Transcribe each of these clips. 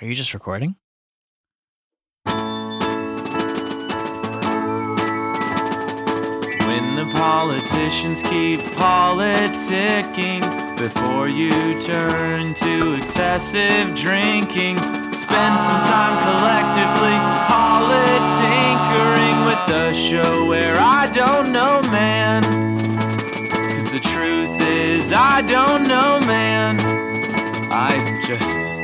Are you just recording? When the politicians keep politicking before you turn to excessive drinking, spend some time collectively politinkering with the show where I don't know, man. Cause the truth is, I don't know, man. I just,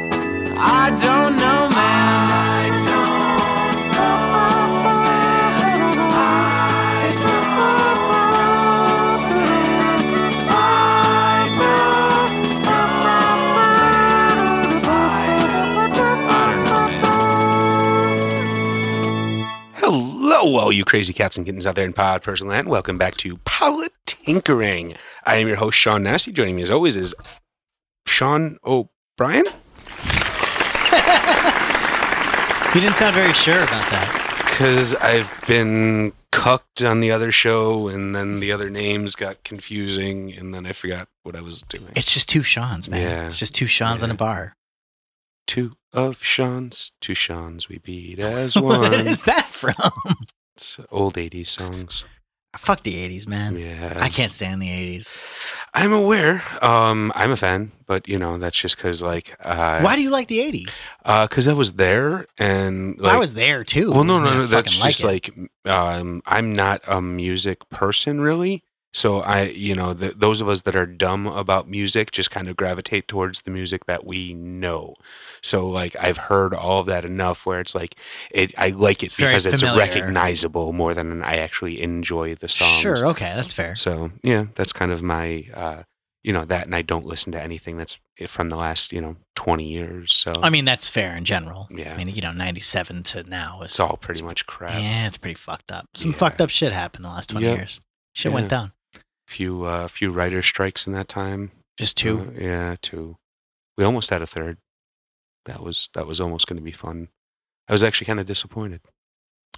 all you crazy cats and kittens out there in pod person land. Welcome back to Politinkering. I am your host, Sean Nasty. Joining me as always is Sean O'Brien. You didn't sound very sure about that. Because I've been cucked on the other show, and then the other names got confusing, and then I forgot what I was doing. It's just two Sean's, man. Yeah. It's just two Sean's in a bar. Two of Sean's, two Sean's we beat as one. is that from? It's old 80s songs. Fuck the 80s, man. Yeah. I can't stand the 80s. I'm aware. Um, I'm a fan, but you know that's just because like uh, Why do you like the 80s? Because I was there and like, I was there too. Well, no, I no, no. That's just it. like um, I'm not a music person really. So I, you know, the, those of us that are dumb about music just kind of gravitate towards the music that we know. So like I've heard all of that enough where it's like it. I like it It's because it's recognizable more than I actually enjoy the song. Sure, okay, that's fair. So yeah, that's kind of my, uh, you know, that, and I don't listen to anything that's from the last, you know, twenty years. So I mean, that's fair in general. Yeah. I mean, you know, 97 to now is it's all pretty much crap. Yeah, it's pretty fucked up. Some Yeah. fucked up shit happened in the last 20 Yep. years. Shit went down. Few, uh, few writer strikes in that time. Just two. Uh, yeah, two. We almost had a third. That was that was almost going to be fun. I was actually kind of disappointed.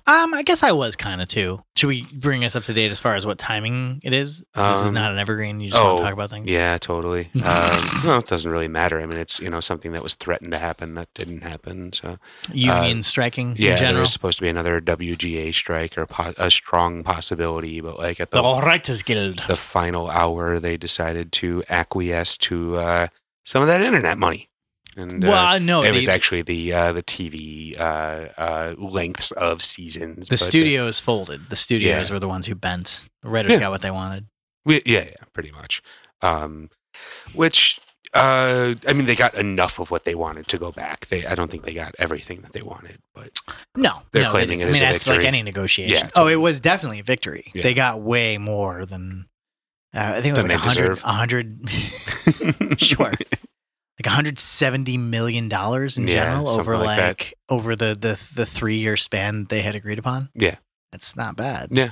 Um, I guess I was kind of too. Should we bring us up to date as far as what timing it is? this is Um, not an evergreen. You just want oh, to talk about things. Yeah, totally. Um, well, it doesn't really matter. I mean, it's you know something that was threatened to happen that didn't happen. So Union striking uh, yeah, in there was supposed to be another WGA strike or po- a strong possibility, but like at The the Writers Guild. the final hour, they decided to acquiesce to uh, some of that internet money. And uh, well, no, it they- was actually the uh, the TV uh, uh, lengths of seasons. the but, uh, studios folded. The studios yeah. were the ones who bent. The writers Yeah. got what they wanted. we, yeah, yeah, pretty much. Um, which uh, I mean, they got enough of what they wanted to go back. They, I don't think they got everything that they wanted, but No, They're no, claiming they, it I mean, as that's like any negotiation. Yeah, oh, it was definitely a victory. Yeah. They got way more than. Uh, I think it was Than like they 100, deserve. 100 Sure. Like 170 million dollars in Yeah, general over like, like over the the the three year span they had agreed upon. Yeah. That's not bad. Yeah.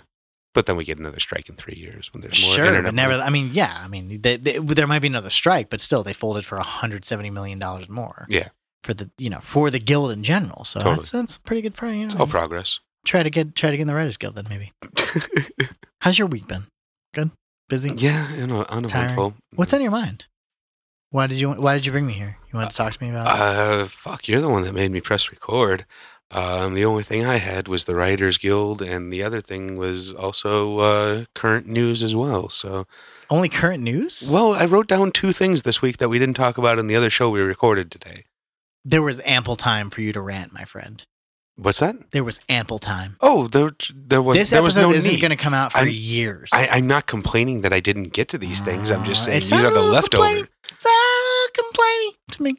But then we get another strike in three years when there's more Sure, but never. I mean, yeah. I mean, they, they, there might be another strike, but still, they folded for 170 million dollars more. Yeah. For the you know for the guild in general, so Totally. that's that's pretty good price. You It's know, all progress. try to get try to get in the writers guild then maybe. How's your week been? Good, busy. yeah, you know, uneventful. What's on your mind? Why did you Why did you bring me here? You want to talk to me about? it? Uh, fuck, you're the one that made me press record. Um, the only thing I had was the Writers Guild, and the other thing was also uh, current news as well. So, Only current news. well, I wrote down two things this week that we didn't talk about in the other show we recorded today. there was ample time for you to rant, my friend. What's that? There was ample time. Oh, there, there was this there was episode no isn't going to come out for I'm- years. I, I'm not complaining that I didn't get to these things. I'm just Uh, saying these are the leftovers. To me.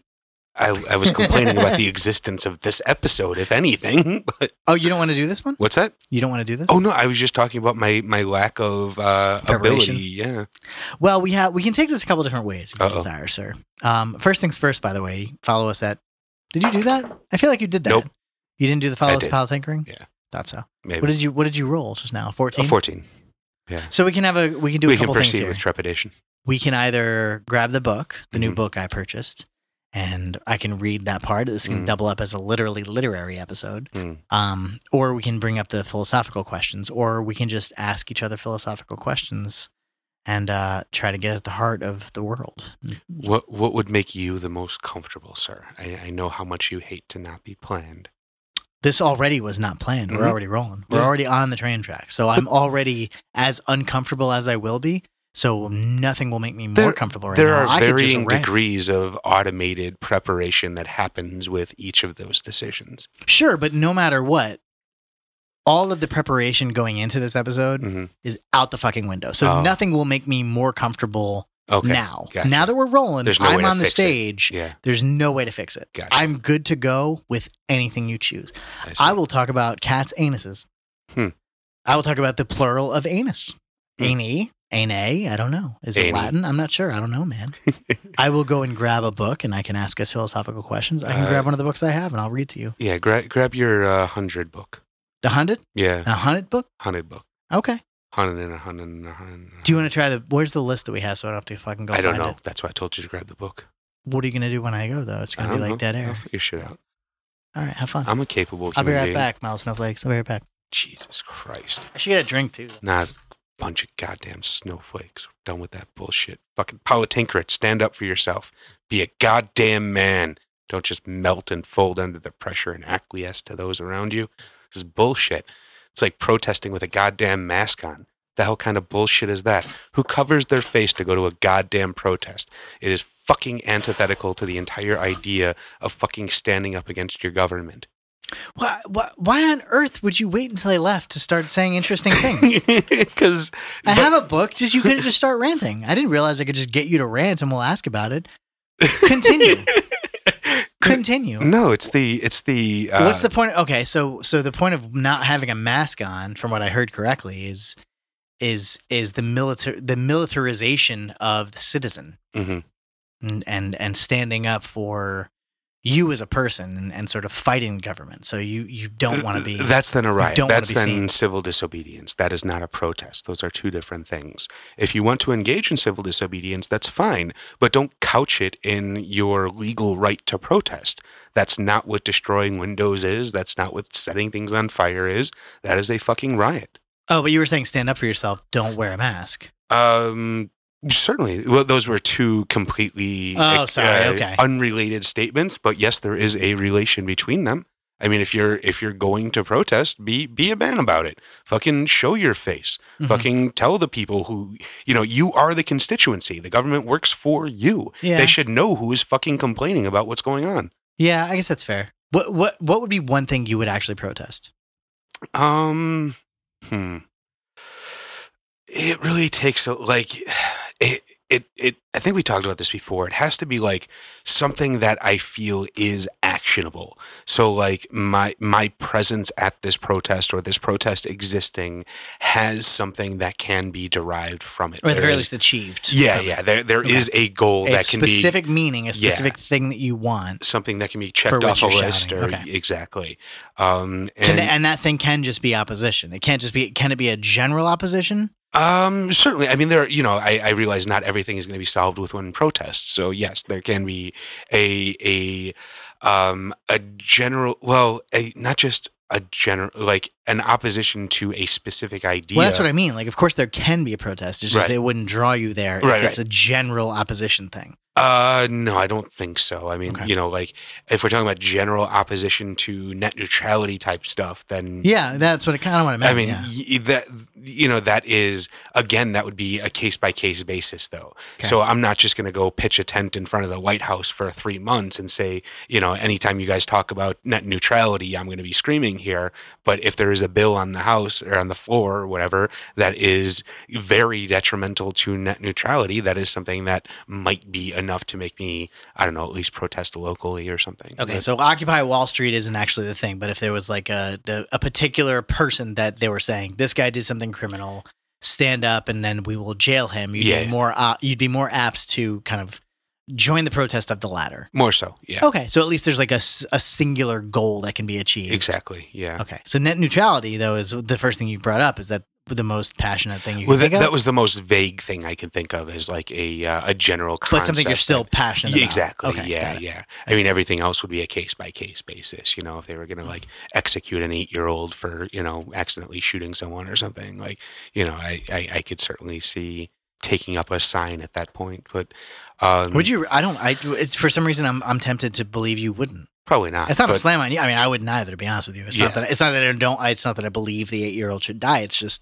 I, I was complaining about the existence of this episode, if anything. But Oh, you don't want to do this one? what's that? You don't want to do this? Oh no, I was just talking about my my lack of uh, ability. Yeah. Well, we have we can take this a couple different ways if you Uh-oh. desire, sir. Um, first things first, by the way, follow us at. Did you do that? I feel like you did that. Nope. You didn't do the follow I us did. pal tinkering. Yeah. thought so. Maybe. What did you What did you roll just now? Uh, Fourteen. 14. So we can have a we can do we a can couple things proceed here. with trepidation. we can either grab the book, the new Mhm. book I purchased, and I can read that part. This can Mhm. double up as a literally literary episode. Mm. Um, or we can bring up the philosophical questions, or we can just ask each other philosophical questions and uh, try to get at the heart of the world. What what would make you the most comfortable, sir? I, I know how much you hate to not be planned. This already was not planned. We're Mhm. already rolling. We're Yeah. already on the train track. So I'm already as uncomfortable as I will be. So nothing will make me more There- comfortable right there now. are I varying degrees of automated preparation that happens with each of those decisions. Sure, but no matter what, all of the preparation going into this episode Mhm. is out the fucking window. So Oh. nothing will make me more comfortable Okay. now. gotcha. Now that we're rolling, no I'm on the fix it. stage. Yeah. There's no way to fix it. Gotcha. I'm good to go with anything you choose. I. I will talk about cats' anuses. Hmm. I will talk about the plural of anus. Hmm. Ani, ane, I don't know. Is it Latin? I'm not sure. I don't know, man. I will go and grab a book and I can ask us philosophical questions. I can Uh, grab one of the books I have and I'll read to you. yeah. Gra- grab your uh, hundred book. The hundred? Yeah. A hundred book? Hundred book. Okay. Hundred and a hundred and a hundred. Do you want to try the? Where's the list that we have so I don't have to fucking go I don't find know. it? That's why I told you to grab the book. What are you gonna do when I go though? It's I gonna be like know. dead air. I'll figure shit out. All right, have fun. I'm a capable I'll be right being. back, Miles Snowflakes. I'll be right back. Jesus Christ. I should get a drink too. Not a bunch of goddamn snowflakes. Done with that bullshit. Fucking Paula stand up for yourself. Be a goddamn man. Don't just melt and fold under the pressure and acquiesce to those around you. This is bullshit. It's like protesting with a goddamn mask on. The hell kind of bullshit is that? Who covers their face to go to a goddamn protest? It is fucking antithetical to the entire idea of fucking standing up against your government. Why, why, why on earth would you wait until I left to start saying interesting things? Because I have a book. Just you could just start ranting. I didn't realize I could just get you to rant and we'll ask about it. Continue. Continue. No, it's the it's the uh, What's the point? Okay, so so the point of not having a mask on, from what I heard correctly, is is is the military the militarization of the citizen Mhm. and and, and standing up for you as a person and, and sort of fighting government. So you you don't want to be. That's then a riot. That's then seen. civil disobedience. That is not a protest. Those are two different things. If you want to engage in civil disobedience, that's fine, but don't couch it in your legal right to protest. That's not what destroying windows is. That's not what setting things on fire is. That is a fucking riot. oh, but you were saying stand up for yourself. Don't wear a mask. Um, certainly. Well, those were two completely Oh, uh, sorry, uh, okay. unrelated statements, but yes, there is a relation between them. I mean, if you're if you're going to protest, be be a man about it. Fucking show your face. Mhm. Fucking tell the people who you know you are the constituency. The government works for you. Yeah. They should know who is fucking complaining about what's going on. Yeah, I guess that's fair. What what what would be one thing you would actually protest? Um, hmm. It really takes a like it. It, it I think we talked about this before. It has to be like something that I feel is actionable. So like my my presence at this protest or this protest existing has something that can be derived from it. Or at the very least achieved. yeah, yeah. There there Okay. is a goal A that can be specific meaning, a Yeah. specific thing that you want. something that can be checked off a list or Okay. exactly. Um, and, it- and that thing can just be opposition. It can't just be. Can it be a general opposition? Um, certainly. I mean, there. Are, you know, I, I realize not everything is going to be solved with one protest. So yes, there can be a a um a general. Well, a not just a general like an opposition to a specific idea. Well, that's what I mean. Like, of course, there can be a protest. It's just Right. it wouldn't draw you there Right, if it's a general opposition thing. Uh, no, I don't think so. I mean, Okay. you know, like if we're talking about general opposition to net neutrality type stuff, then Yeah, that's what I kind of want to I mean. yeah. y- that you know that is again that would be a case by case basis though. Okay. So I'm not just going to go pitch a tent in front of the White House for 3 months and say, you know, anytime you guys talk about net neutrality, I'm going to be screaming here, but if there is a bill on the house or on the floor or whatever that is very detrimental to net neutrality, that is something that might be enough to make me, I don't know, at least protest locally or something. Okay, But- so Occupy Wall Street isn't actually the thing, but if there was like a a- particular person that they were saying this guy did something criminal, stand up, and then we will jail him, you'd Yeah. be more uh, you'd be more apt to kind of join the protest of the latter. more so, yeah. Okay, so at least there's like a, a singular goal that can be achieved. Exactly. Yeah. Okay, so net neutrality though is the first thing you brought up. Is that the most passionate thing you Well, that, think that was the most vague thing I can think of as like a uh, a general concept. but something you're still passionate about. exactly. Okay, yeah, yeah. I mean, everything else would be a case by case basis. You know, if they were going to like execute an eight year old for you know accidentally shooting someone or something, like you know, I, I I could certainly see taking up a sign at that point. But um, Would you? I don't. I. It's for some reason I'm I'm tempted to believe you wouldn't. Probably not. It's not a slam on you. I mean, I wouldn't either. To be honest with you, it's Yeah. not that. It's not that I don't. It's not that I believe the eight year old should die. It's just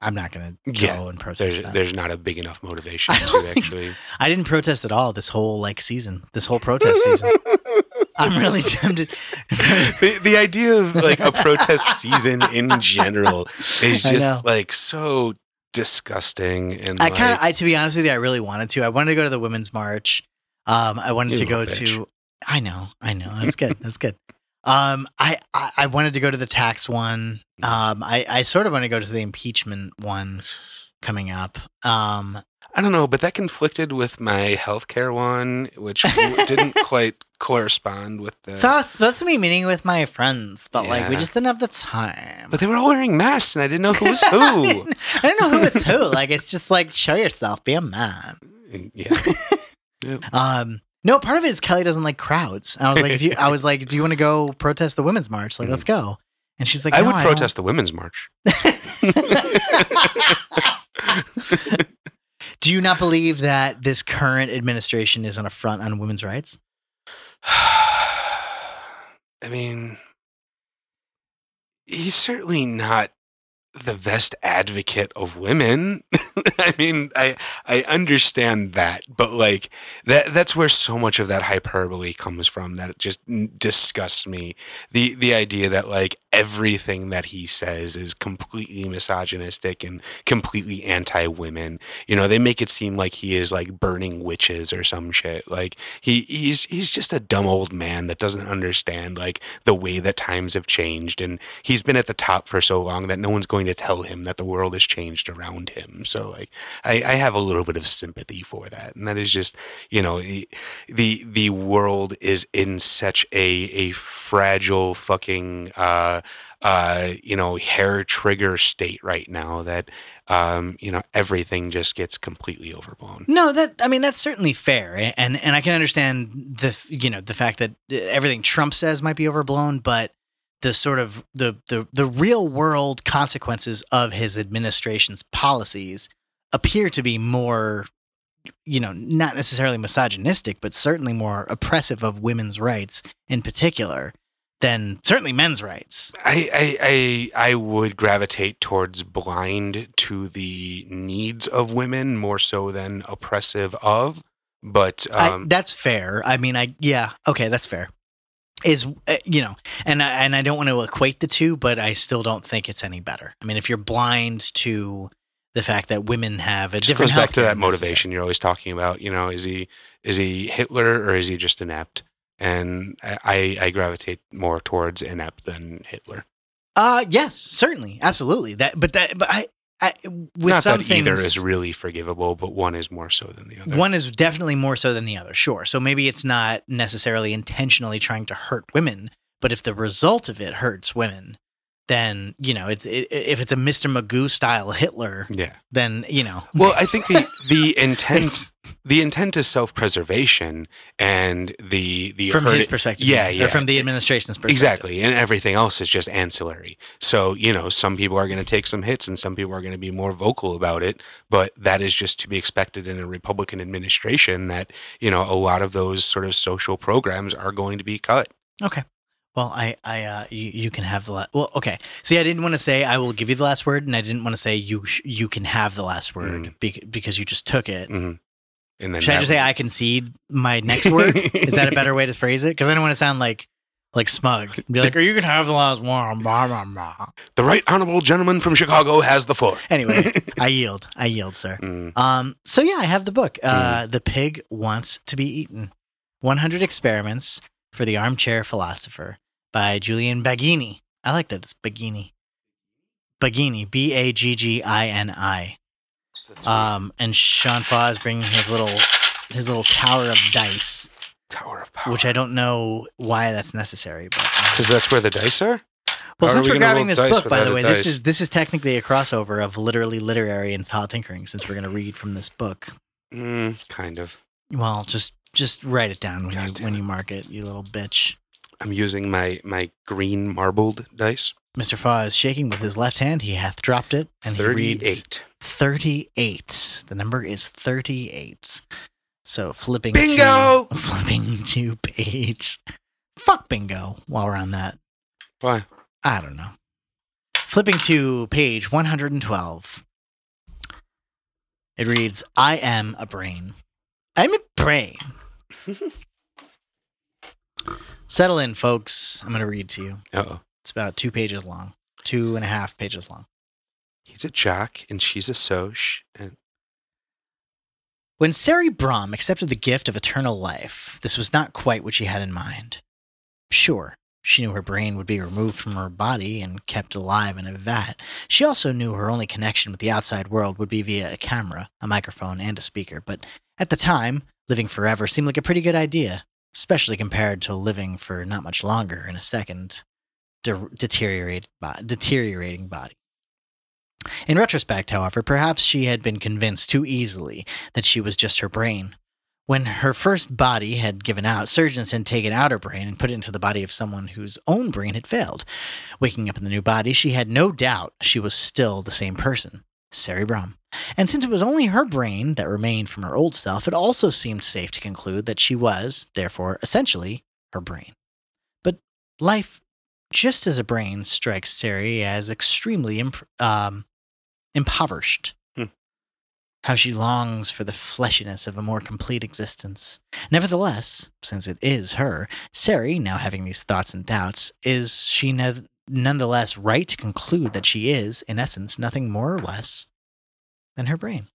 I'm not going to go Yeah, and protest There's there's not a big enough motivation to actually. I didn't protest at all this whole like season. This whole protest season. I'm really tempted. the, the idea of like a protest season in general is just like so disgusting and I kind of, like, I to be honest with you, I really wanted to. I wanted to go to the women's march. Um, I wanted to go bitch. to. I know, I know. That's good. That's good. Um, I, I I wanted to go to the tax one. Um, I I sort of want to go to the impeachment one coming up. Um, I don't know, but that conflicted with my healthcare one, which didn't quite correspond with the. so I was supposed to be meeting with my friends, but like we just didn't have the time. but they were all wearing masks, and I didn't know who was I who. didn't, I didn't know who was who. Like it's just like show yourself, be a man. yeah, Um, no, part of it is Kelly doesn't like crowds. And I was like, if you, I was like, do you want to go protest the women's march? Like, let's mm-hmm. go. And she's like, I "No, would don't." protest the women's march. do you not believe that this current administration is on a front on women's rights? I mean, he's certainly not the best advocate of women. I mean, I I understand that, but like that that's where so much of that hyperbole comes from that just disgusts me. The the idea that like everything that he says is completely misogynistic and completely anti-women. You know, they make it seem like he is like burning witches or some shit. Like he he's he's just a dumb old man that doesn't understand like the way that times have changed and he's been at the top for so long that no one's going to tell him that the world has changed around him. So like I, I have a little bit of sympathy for that. And that is just, you know, the the, world is in such a a fragile fucking uh uh you know hair trigger state right now that um you know everything just gets completely overblown. No, that I mean that's certainly fair, and and I can understand the you know the fact that uh, everything Trump says might be overblown, but the sort of the the the real world consequences of his administration's policies appear to be more you know not necessarily misogynistic but certainly more oppressive of women's rights in particular than certainly men's rights I, I I I would gravitate towards blind to the needs of women more so than oppressive of. But I, um, that's fair. I mean, I yeah, okay, that's fair. Is uh, you know, and I, and I don't want to equate the two, but I still don't think it's any better. I mean, if you're blind to the fact that women have a it different goes back to that motivation you're always talking about. You know, is he is he Hitler or is he just inept? And I, I gravitate more towards inept than Hitler. Uh yes, certainly, absolutely. That, but that, but I, I with Not some that things, either is really forgivable, but one is more so than the other. One is definitely more so than the other, sure. So maybe it's not necessarily intentionally trying to hurt women, but if the result of it hurts women, then you know it's it, if it's a Mr. Magoo style Hitler, yeah. then you know. Well, I think the the intent the intent is self preservation, and the the from his perspective, Yeah, yeah. from the administration's perspective, Exactly. And everything else is just ancillary. So, you know, some people are going to take some hits and some people are going to be more vocal about it. But that is just to be expected in a Republican administration that, you know, a lot of those sort of social programs are going to be cut. Okay. Well, I, I, uh, you, you can have the last. Well, okay. See, I didn't want to say I will give you the last word, and I didn't want to say you, sh- you can have the last word Mm. bec- because you just took it. hmm And then Should I just say I concede my next word? Is that a better way to phrase it? Because I don't want to sound like like smug. Be like, or you can have the last one. Blah, blah, blah. the right honorable gentleman from Chicago has the floor. Anyway, I yield. I yield, sir. Mm. Um. So yeah, I have the book. Uh, The Pig Wants to Be Eaten: 100 Experiments for the Armchair Philosopher by Julian Baggini. I like that. It's Baggini. Baggini. B A G G I N I. Um. And Sean Faw is bringing his little his little tower of dice. Tower of Power. which I don't know why that's necessary. But uh, Because that's where the dice are? well, How since we we're grabbing this book, by the way, this is this is technically a crossover of literally literary and politinkering. Since we're going to read from this book, Mm, kind of. well, just just write it down when God you when it. you mark it, you little bitch. I'm using my, my green marbled dice. Mister Faw is shaking with his left hand. He hath dropped it, and he reads 38. 38. The number is 38. So flipping Bingo! to, flipping to page. Fuck bingo while we're on that. Why? I don't know. Flipping to page 112. It reads, I am a brain. I'm a brain. Settle in, folks. I'm going to read to you. Uh oh. It's about two pages long, two and a half pages long. He's a jock and she's a soch. And When Sari Brahm accepted the gift of eternal life, this was not quite what she had in mind. Sure, she knew her brain would be removed from her body and kept alive in a vat. She also knew her only connection with the outside world would be via a camera, a microphone, and a speaker. But at the time, living forever seemed like a pretty good idea, especially compared to living for not much longer in a second de- deteriorate, bo- deteriorating body. In retrospect, however, perhaps she had been convinced too easily that she was just her brain. When her first body had given out, surgeons had taken out her brain and put it into the body of someone whose own brain had failed. Waking up in the new body, she had no doubt she was still the same person, Sari Brahm. And since it was only her brain that remained from her old self, it also seemed safe to conclude that she was, therefore, essentially her brain. But life, just as a brain, strikes Sari as extremely imp- um, impoverished. Hmm. How she longs for the fleshiness of a more complete existence. Nevertheless, since it is her, Sari, now having these thoughts and doubts, is she ne- nonetheless right to conclude that she is, in essence, nothing more or less than her brain?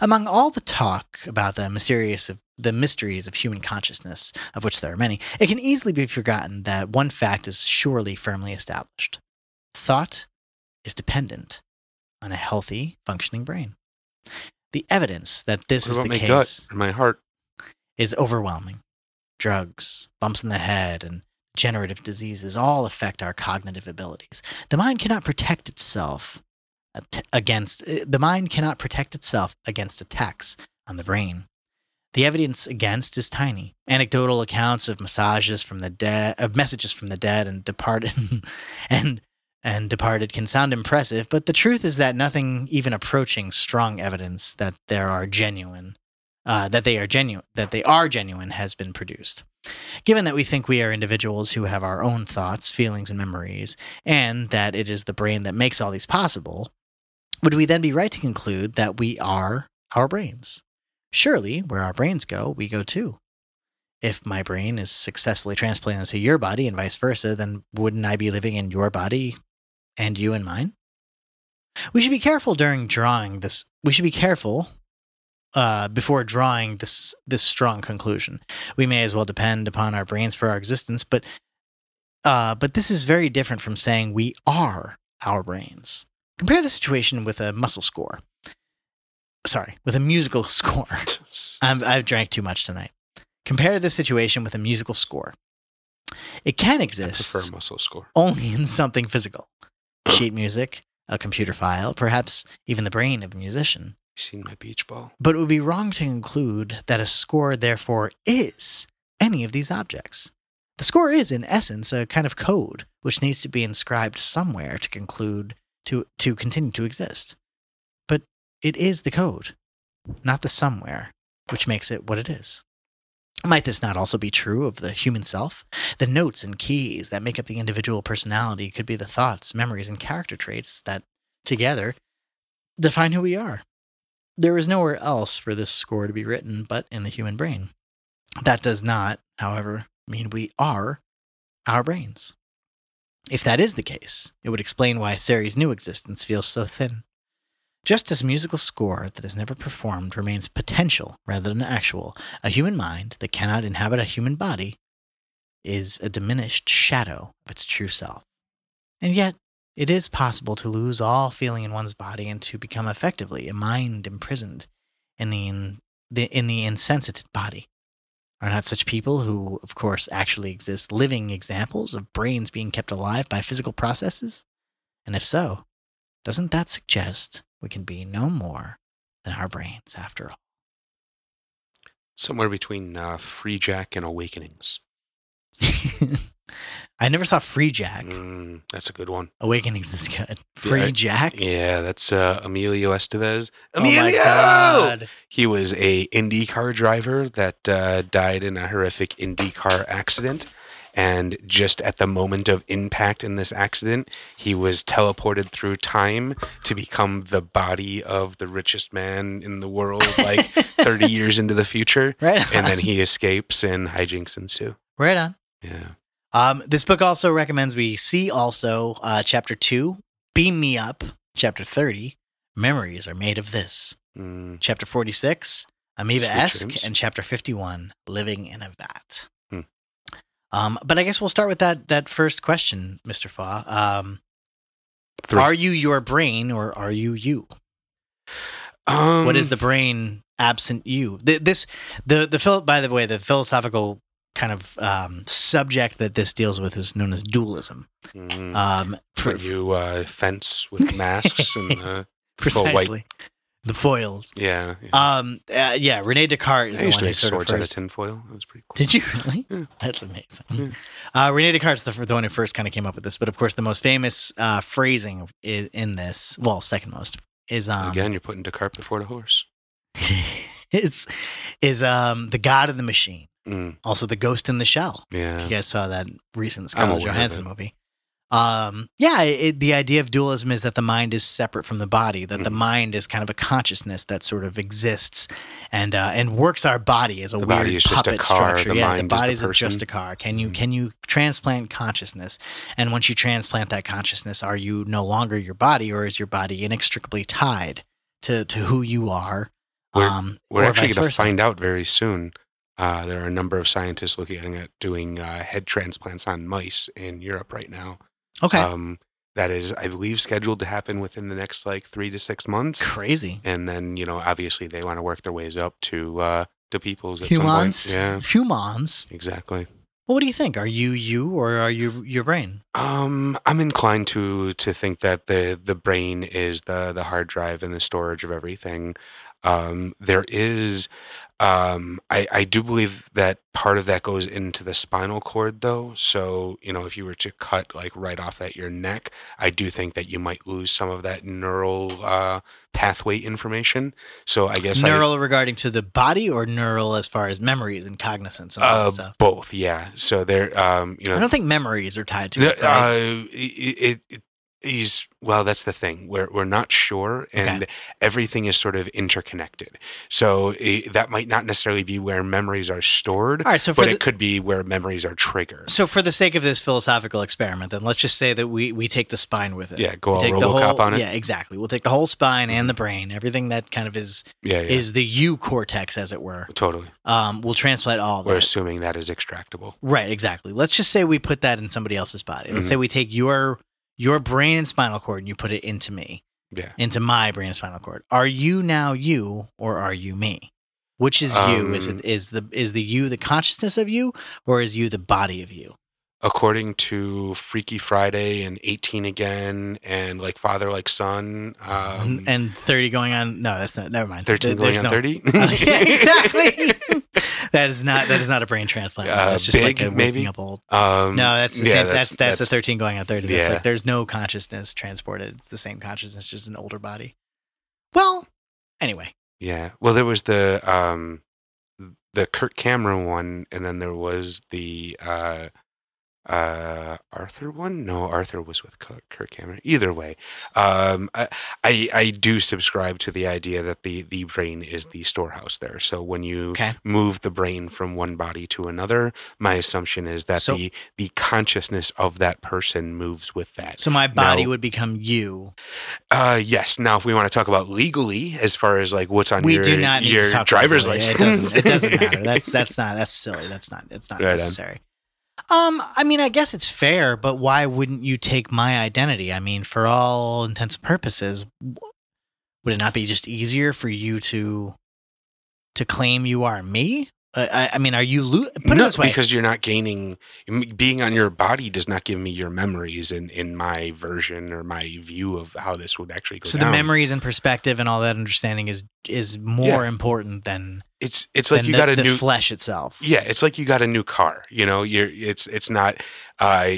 Among all the talk about the mysterious of the mysteries of human consciousness, of which there are many, it can easily be forgotten that one fact is surely firmly established. Thought is dependent on a healthy, functioning brain. The evidence that this is the my case gut and my heart? is overwhelming. Drugs, bumps in the head, and generative diseases all affect our cognitive abilities. The mind cannot protect itself against uh, the mind cannot protect itself against attacks on the brain. The evidence against is tiny. Anecdotal accounts of massages from the dead, of messages from the dead and departed, and and departed can sound impressive, but the truth is that nothing even approaching strong evidence that there are genuine, uh, that they are genuine, that they are genuine, has been produced. Given that we think we are individuals who have our own thoughts, feelings, and memories, and that it is the brain that makes all these possible, would we then be right to conclude that we are our brains? Surely, where our brains go, we go too. If my brain is successfully transplanted to your body and vice versa, then wouldn't I be living in your body and you in mine? We should be careful during drawing this. We should be careful uh, before drawing this this strong conclusion. We may as well depend upon our brains for our existence, but uh, but this is very different from saying we are our brains. Compare the situation with a muscle score. Sorry, with a musical score. I'm, I've drank too much tonight. Compare the situation with a musical score. It can I exist prefer muscle score. only in something physical sheet music, a computer file, perhaps even the brain of a musician. You seen my beach ball? But it would be wrong to conclude that a score, therefore, is any of these objects. The score is, in essence, a kind of code which needs to be inscribed somewhere to conclude to, to continue to exist. But it is the code, not the somewhere, which makes it what it is. Might this not also be true of the human self? The notes and keys that make up the individual personality could be the thoughts, memories, and character traits that, together, define who we are. There is nowhere else for this score to be written but in the human brain. That does not, however, mean we are our brains. If that is the case, it would explain why Sari's new existence feels so thin. Just as musical score that is never performed remains potential rather than actual, a human mind that cannot inhabit a human body is a diminished shadow of its true self. And yet, it is possible to lose all feeling in one's body and to become effectively a mind imprisoned in the, in the, in the insensitive body. Are not such people, who, of course, actually exist, living examples of brains being kept alive by physical processes? And if so, doesn't that suggest we can be no more than our brains after all? Somewhere between uh, Freejack and Awakenings. I never saw Freejack. Mm, that's a good one. Awakenings is good. Freejack. Yeah, that's uh, Emilio Estevez. Oh Emilio! God. He was a IndyCar driver that uh, died in a horrific IndyCar accident. And just at the moment of impact in this accident, he was teleported through time to become the body of the richest man in the world, like 30 years into the future. Right. And then he escapes and hijinks ensue. right on. Yeah. Um, this book also recommends we see also uh, chapter two, Beam Me Up, chapter 30, Memories Are Made of This, Mm, chapter 46, Amoeba esque, and chapter 51, Living in a Vat. Hmm. Um, but I guess we'll start with that that first question, Mr. Fa. Um, are you your brain or are you you? um, what is the brain absent you? Th- This the the phil- by the way the philosophical kind of um, subject that this deals with is known as dualism. mm, Um, for, when you uh, fence with masks and uh, precisely the foils. yeah. yeah. Um, uh, yeah, Rene Descartes is I the used one to who make sort of swords out of tinfoil. That was pretty cool. Did you really? Yeah. That's amazing. Yeah. Uh, Rene Descartes, the, the one who first kind of came up with this, but of course, the most famous uh, phrasing is in this, well, second most, is um, Again, you're putting Descartes before the horse. is is um the God of the Machine, Mm, also the Ghost in the Shell. yeah. You guys saw that recent Scarlett Johansson movie. Um, yeah, it, the idea of dualism is that the mind is separate from the body. That the Mhm. mind is kind of a consciousness that sort of exists and uh, and works our body as a The weird body is just a puppet car, structure. the yeah, mind the is the body's just a car. Can you Mhm. can you transplant consciousness? And once you transplant that consciousness, are you no longer your body, or is your body inextricably tied to to who you are? We're- um, We're actually going to find out very soon. Uh, there are a number of scientists looking at doing uh, head transplants on mice in Europe right now. Okay, Um, that is, I believe, scheduled to happen within the next like three to six months. crazy. And then, you know, obviously they want to work their ways up to uh, to people's at some Humans, point. Yeah, humans. exactly. Well, what do you think? Are you you or are you your brain? Um, I'm inclined to to think that the the brain is the the hard drive and the storage of everything. Um, there is, um, I I do believe that part of that goes into the spinal cord, though. So you know, if you were to cut like right off at your neck, I do think that you might lose some of that neural uh, pathway information. So I guess I, Neural regarding to the body or neural as far as memories and cognizance and all uh, that stuff? both, yeah. So there, um, you know, I don't think memories are tied to it. right? uh, it, it he's well that's the thing we're, we're not sure and Okay. everything is sort of interconnected so eh, that might not necessarily be where memories are stored all right, so but the, it could be where memories are triggered so for the sake of this philosophical experiment, then let's just say that we we take the spine with it. yeah go all take the whole, on it Yeah, exactly. We'll take the whole spine and the brain, everything that kind of is yeah, yeah is the u cortex as it were. totally Um, we'll transplant all we're that. assuming that is extractable Right, exactly. Let's just say we put that in somebody else's body. Let's Mhm. say we take your your brain and spinal cord and you put it into me, yeah into my brain and spinal cord. Are you now you or are you me? Which is you? Is Um, it is the is the you the consciousness of you or is you the body of you? according to freaky friday and 18 again and like father like son um and thirty going on? No, that's not. Never mind. 13 There- going on no- 30 exactly. that is not that is not a brain transplant. Uh, that's just like a waking maybe? up old. um No, that's the yeah, same, that's, that's a thirteen going on thirty. That's yeah. like there's no consciousness transported. It's the same consciousness, just an older body. Well, anyway, Yeah. Well, there was the um the Kirk Cameron one, and then there was the uh uh Arthur one. No, Arthur was with Kirk Cameron. Either way, um, I, I I do subscribe to the idea that the the brain is the storehouse there. So when you okay. move the brain from one body to another, my assumption is that So- the the consciousness of that person moves with that. So my body Now- would become you. Uh, yes. Now, if we want to talk about legally, as far as like what's on We your, do not need your driver's it. license, It doesn't, it doesn't matter. That's that's not that's silly. That's not it's not Right on. Um, I mean, I guess it's fair, but why wouldn't you take my identity? I mean, for all intents and purposes, would it not be just easier for you to to claim you are me? Uh, I, I mean, are you lo- put it no, this way? because you're not gaining. Being on your body does not give me your memories in in my version or my view of how this would actually go so down. the memories and perspective and all that understanding is is more important than it's it's like you the, got a the new flesh itself. yeah it's like you got a new car you know? You're it's it's not uh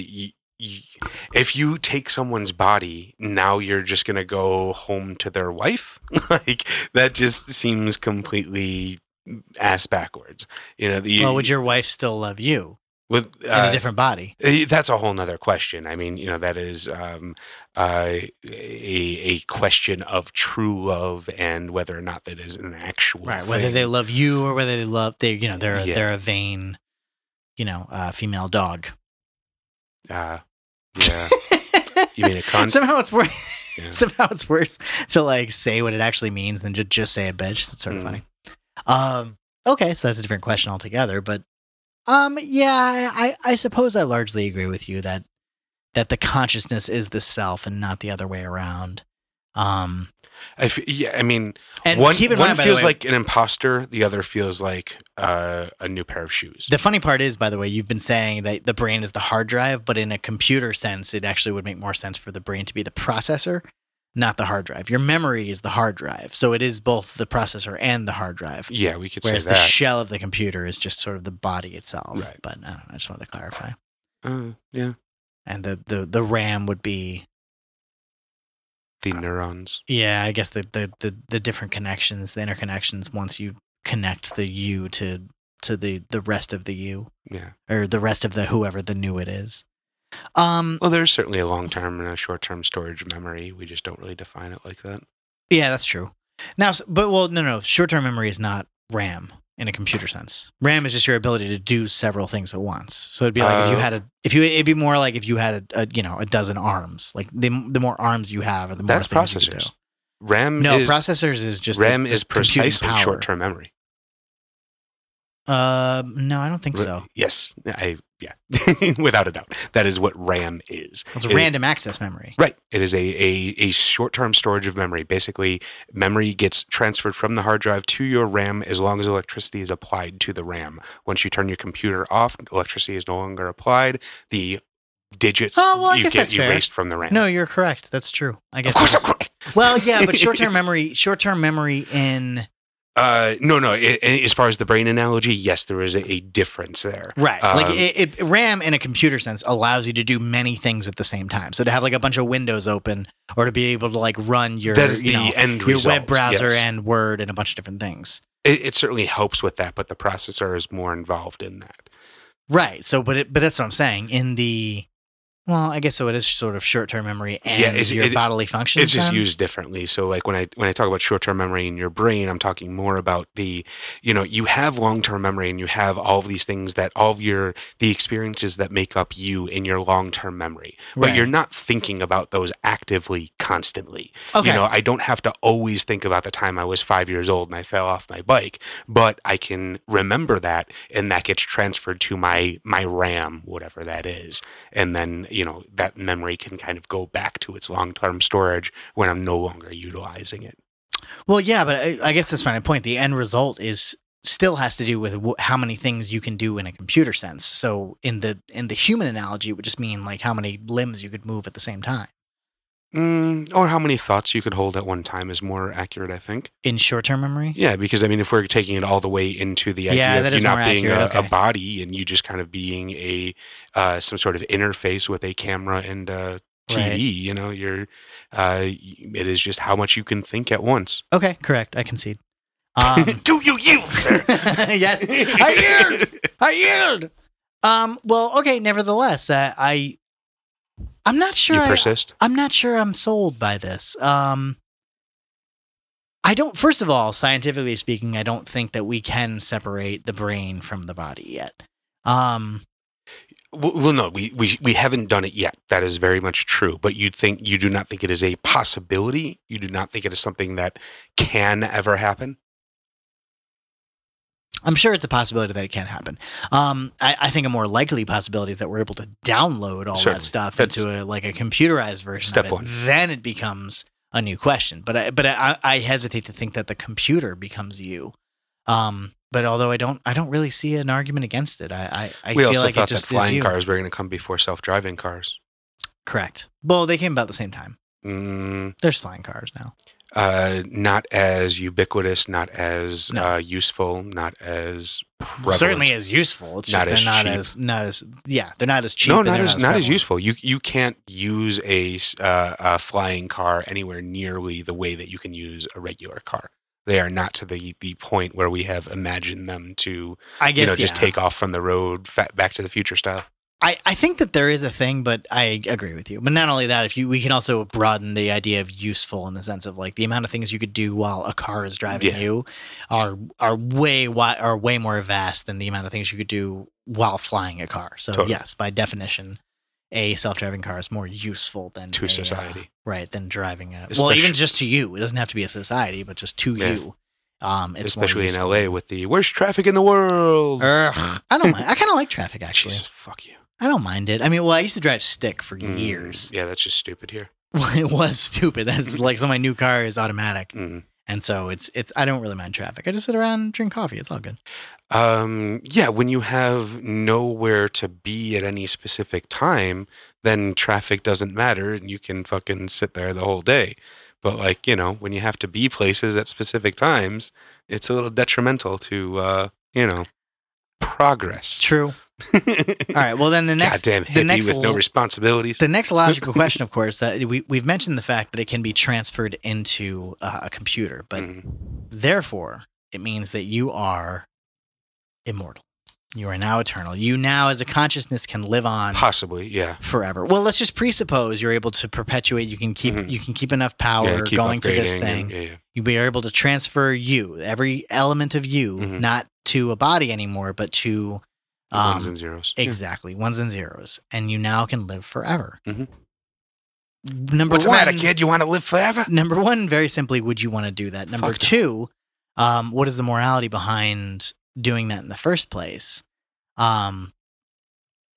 if you take someone's body now you're just gonna go home to their wife? Like that just seems completely ass backwards you know? The Well, would your wife still love you with in uh, a different body? Eh, That's a whole nother question. I mean, you know, that is um, uh, a a question of true love and whether or not that is an actual Right. Whether they love you or whether they love they you know they're a Yeah. they're a vain, you know, uh, female dog. Uh, yeah. You mean a cunt? somehow it's worse. Yeah. somehow it's worse to like say what it actually means than to just say a bitch. That's sort of Mm. funny. Um. Okay, so that's a different question altogether. But um. Yeah, I I suppose I largely agree with you that that the consciousness is the self and not the other way around. Um. I f- yeah, I mean, And one, one mind, feels way, like an imposter, the other feels like uh, a new pair of shoes. The funny part is, by the way, you've been saying that the brain is the hard drive, but in a computer sense, it actually would make more sense for the brain to be the processor, not the hard drive. Your memory is the hard drive. So it is both the processor and the hard drive. yeah, we could Whereas say the shell of the computer is just sort of the body itself. Right. But I, don't know, I just wanted to clarify. uh, yeah, And the, the, the RAM would be, the neurons. yeah, I guess the, the, the, the different connections, the interconnections once you connect the you to to the, the rest of the you Yeah. or the rest of the whoever the new it is. Um, Well, there's certainly a long term and a short term storage memory. We just don't really define it like that. Yeah, that's true. Now, but well, no, no. Short-term memory is not RAM in a computer sense. RAM is just your ability to do several things at once. So it'd be like if you Uh, had a, if you, it'd be more like if you had a, a you know, a dozen arms. Like the the more arms you have, the more That's things you can processors. RAM. No, is, processors is just RAM the, is the computing precisely short term memory. Uh, no, I don't think so. Yes, I yeah, without a doubt, that is what RAM is. It's It- random access memory. Right. It is a, a, a short term storage of memory. Basically, memory gets transferred from the hard drive to your RAM as long as electricity is applied to the RAM. Once you turn your computer off, electricity is no longer applied. The digits Oh, well, I you guess get that's fair. erased from the RAM. No, you're correct. That's true. I guess. of course I'm correct. Well, yeah, but short-term memory, short-term memory in Uh, no, no. i- i- as far as the brain analogy, yes, there is a, a difference there. Right. like Um, it, it, RAM in a computer sense allows you to do many things at the same time. So to have like a bunch of windows open or to be able to like run your, that is you the know, end your result. web browser yes. and Word and a bunch of different things. it, it certainly helps with that, but the processor is more involved in that. Right. So, but it, but that's what I'm saying. In the, well, I guess so. It is sort of short-term memory and Yeah, it's- your it- bodily functions. It's just used differently. So like when I when I talk about short term memory in your brain, I'm talking more about the, you know, you have long term memory and you have all of these things that all of your the experiences that make up you in your long term memory. But Right. you're not thinking about those actively constantly. Okay. You know, I don't have to always think about the time I was five years old and I fell off my bike, but I can remember that and that gets transferred to my my RAM, whatever that is. And then, you know, that memory can kind of go back to its long term storage when I'm no longer utilizing it. Well, yeah, but I, I guess that's my point. The end result is still has to do with wh- how many things you can do in a computer sense. So in the in the human analogy, it would just mean like how many limbs you could move at the same time. Mm, or how many thoughts you could hold at one time is more accurate, I think. In short-term memory, Yeah, because I mean, if we're taking it all the way into the idea Yeah, of you not being a, okay. a body and you just kind of being a uh, some sort of interface with a camera and a TV, Right. you know, you're uh, it is just how much you can think at once. okay, correct. I concede. Um, Do you yield, sir? yes, I yield. I yield. Um. Well, okay. Nevertheless, uh, I I'm not sure. You I, persist. I'm not sure I'm sold by this. Um, I don't. First of all, scientifically speaking, I don't think that we can separate the brain from the body yet. Um, Well, well, no, we, we we haven't done it yet. That is very much true. But you think you do not think it is a possibility. You do not think it is something that can ever happen. I'm sure it's a possibility that it can happen. Um, I, I think a more likely possibility is that we're able to download all Certainly. that stuff That's into a like a computerized version step of it. one. Then it becomes a new question. But I, but I, I hesitate to think that the computer becomes you. Um, but although I don't, I don't really see an argument against it. I, I, I we feel also like thought it just that flying cars were going to come before self-driving cars. Correct. Well, they came about the same time. Mm, There's flying cars now. Uh, not as ubiquitous, not as No. uh, useful, not as prevalent. certainly as useful. It's Not just they're as not cheap. as not as yeah they're not as cheap. no, not they're as not as useful. You you can't use a, uh, a flying car anywhere nearly the way that you can use a regular car. They are not to the the point where we have imagined them to I guess you know just yeah. take off from the road, Back to the Future style. I, I think that there is a thing, but I agree with you. But not only that, if you we can also broaden the idea of useful in the sense of like the amount of things you could do while a car is driving Yeah. you are are way wi- are way more vast than the amount of things you could do while flying a car. So Totally. yes, by definition, a self-driving car is more useful than To a, uh, society. right? Than driving a well, even just to you. It doesn't have to be a society, but just to Yeah. you. Um, it's Especially in. LA with the worst traffic in the world. Ugh, I don't mind. I kind of like traffic actually. Jesus, fuck you. I don't mind it. I mean, well, I used to drive stick for Mm, years. Yeah, that's just stupid here. Well, it was stupid. That's like so. My new car is automatic, Mm. and so it's it's. I don't really mind traffic. I just sit around and drink coffee. It's all good. Um, yeah, when you have nowhere to be at any specific time, then traffic doesn't matter and you can fucking sit there the whole day. But like, you know, when you have to be places at specific times, it's a little detrimental to uh, you know, progress. True. All right. Well, then the next the hippie next with no responsibilities. the next logical question, of course, that we we've mentioned the fact that it can be transferred into uh, a computer, but Mhm. therefore it means that you are immortal. You are now eternal. You now, as a consciousness, can live on. Possibly, yeah. forever. Well, let's just presuppose you're able to perpetuate. You can keep Mhm. you can keep enough power yeah, keep going to this thing. yeah, yeah. You'll be able to transfer you, every element of you, Mhm. not to a body anymore, but to Ones um, and zeros. Yeah. exactly ones and zeros, and you now can live forever. Mhm. Number What's the one, matter, kid? You want to live forever? Number one, very simply, would you want to do that? Number Fuck two, um, what is the morality behind doing that in the first place? Um,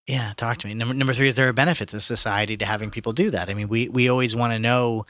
yeah, talk to me. Number number three, is there a benefit to society to having people do that? I mean, we we always want to know.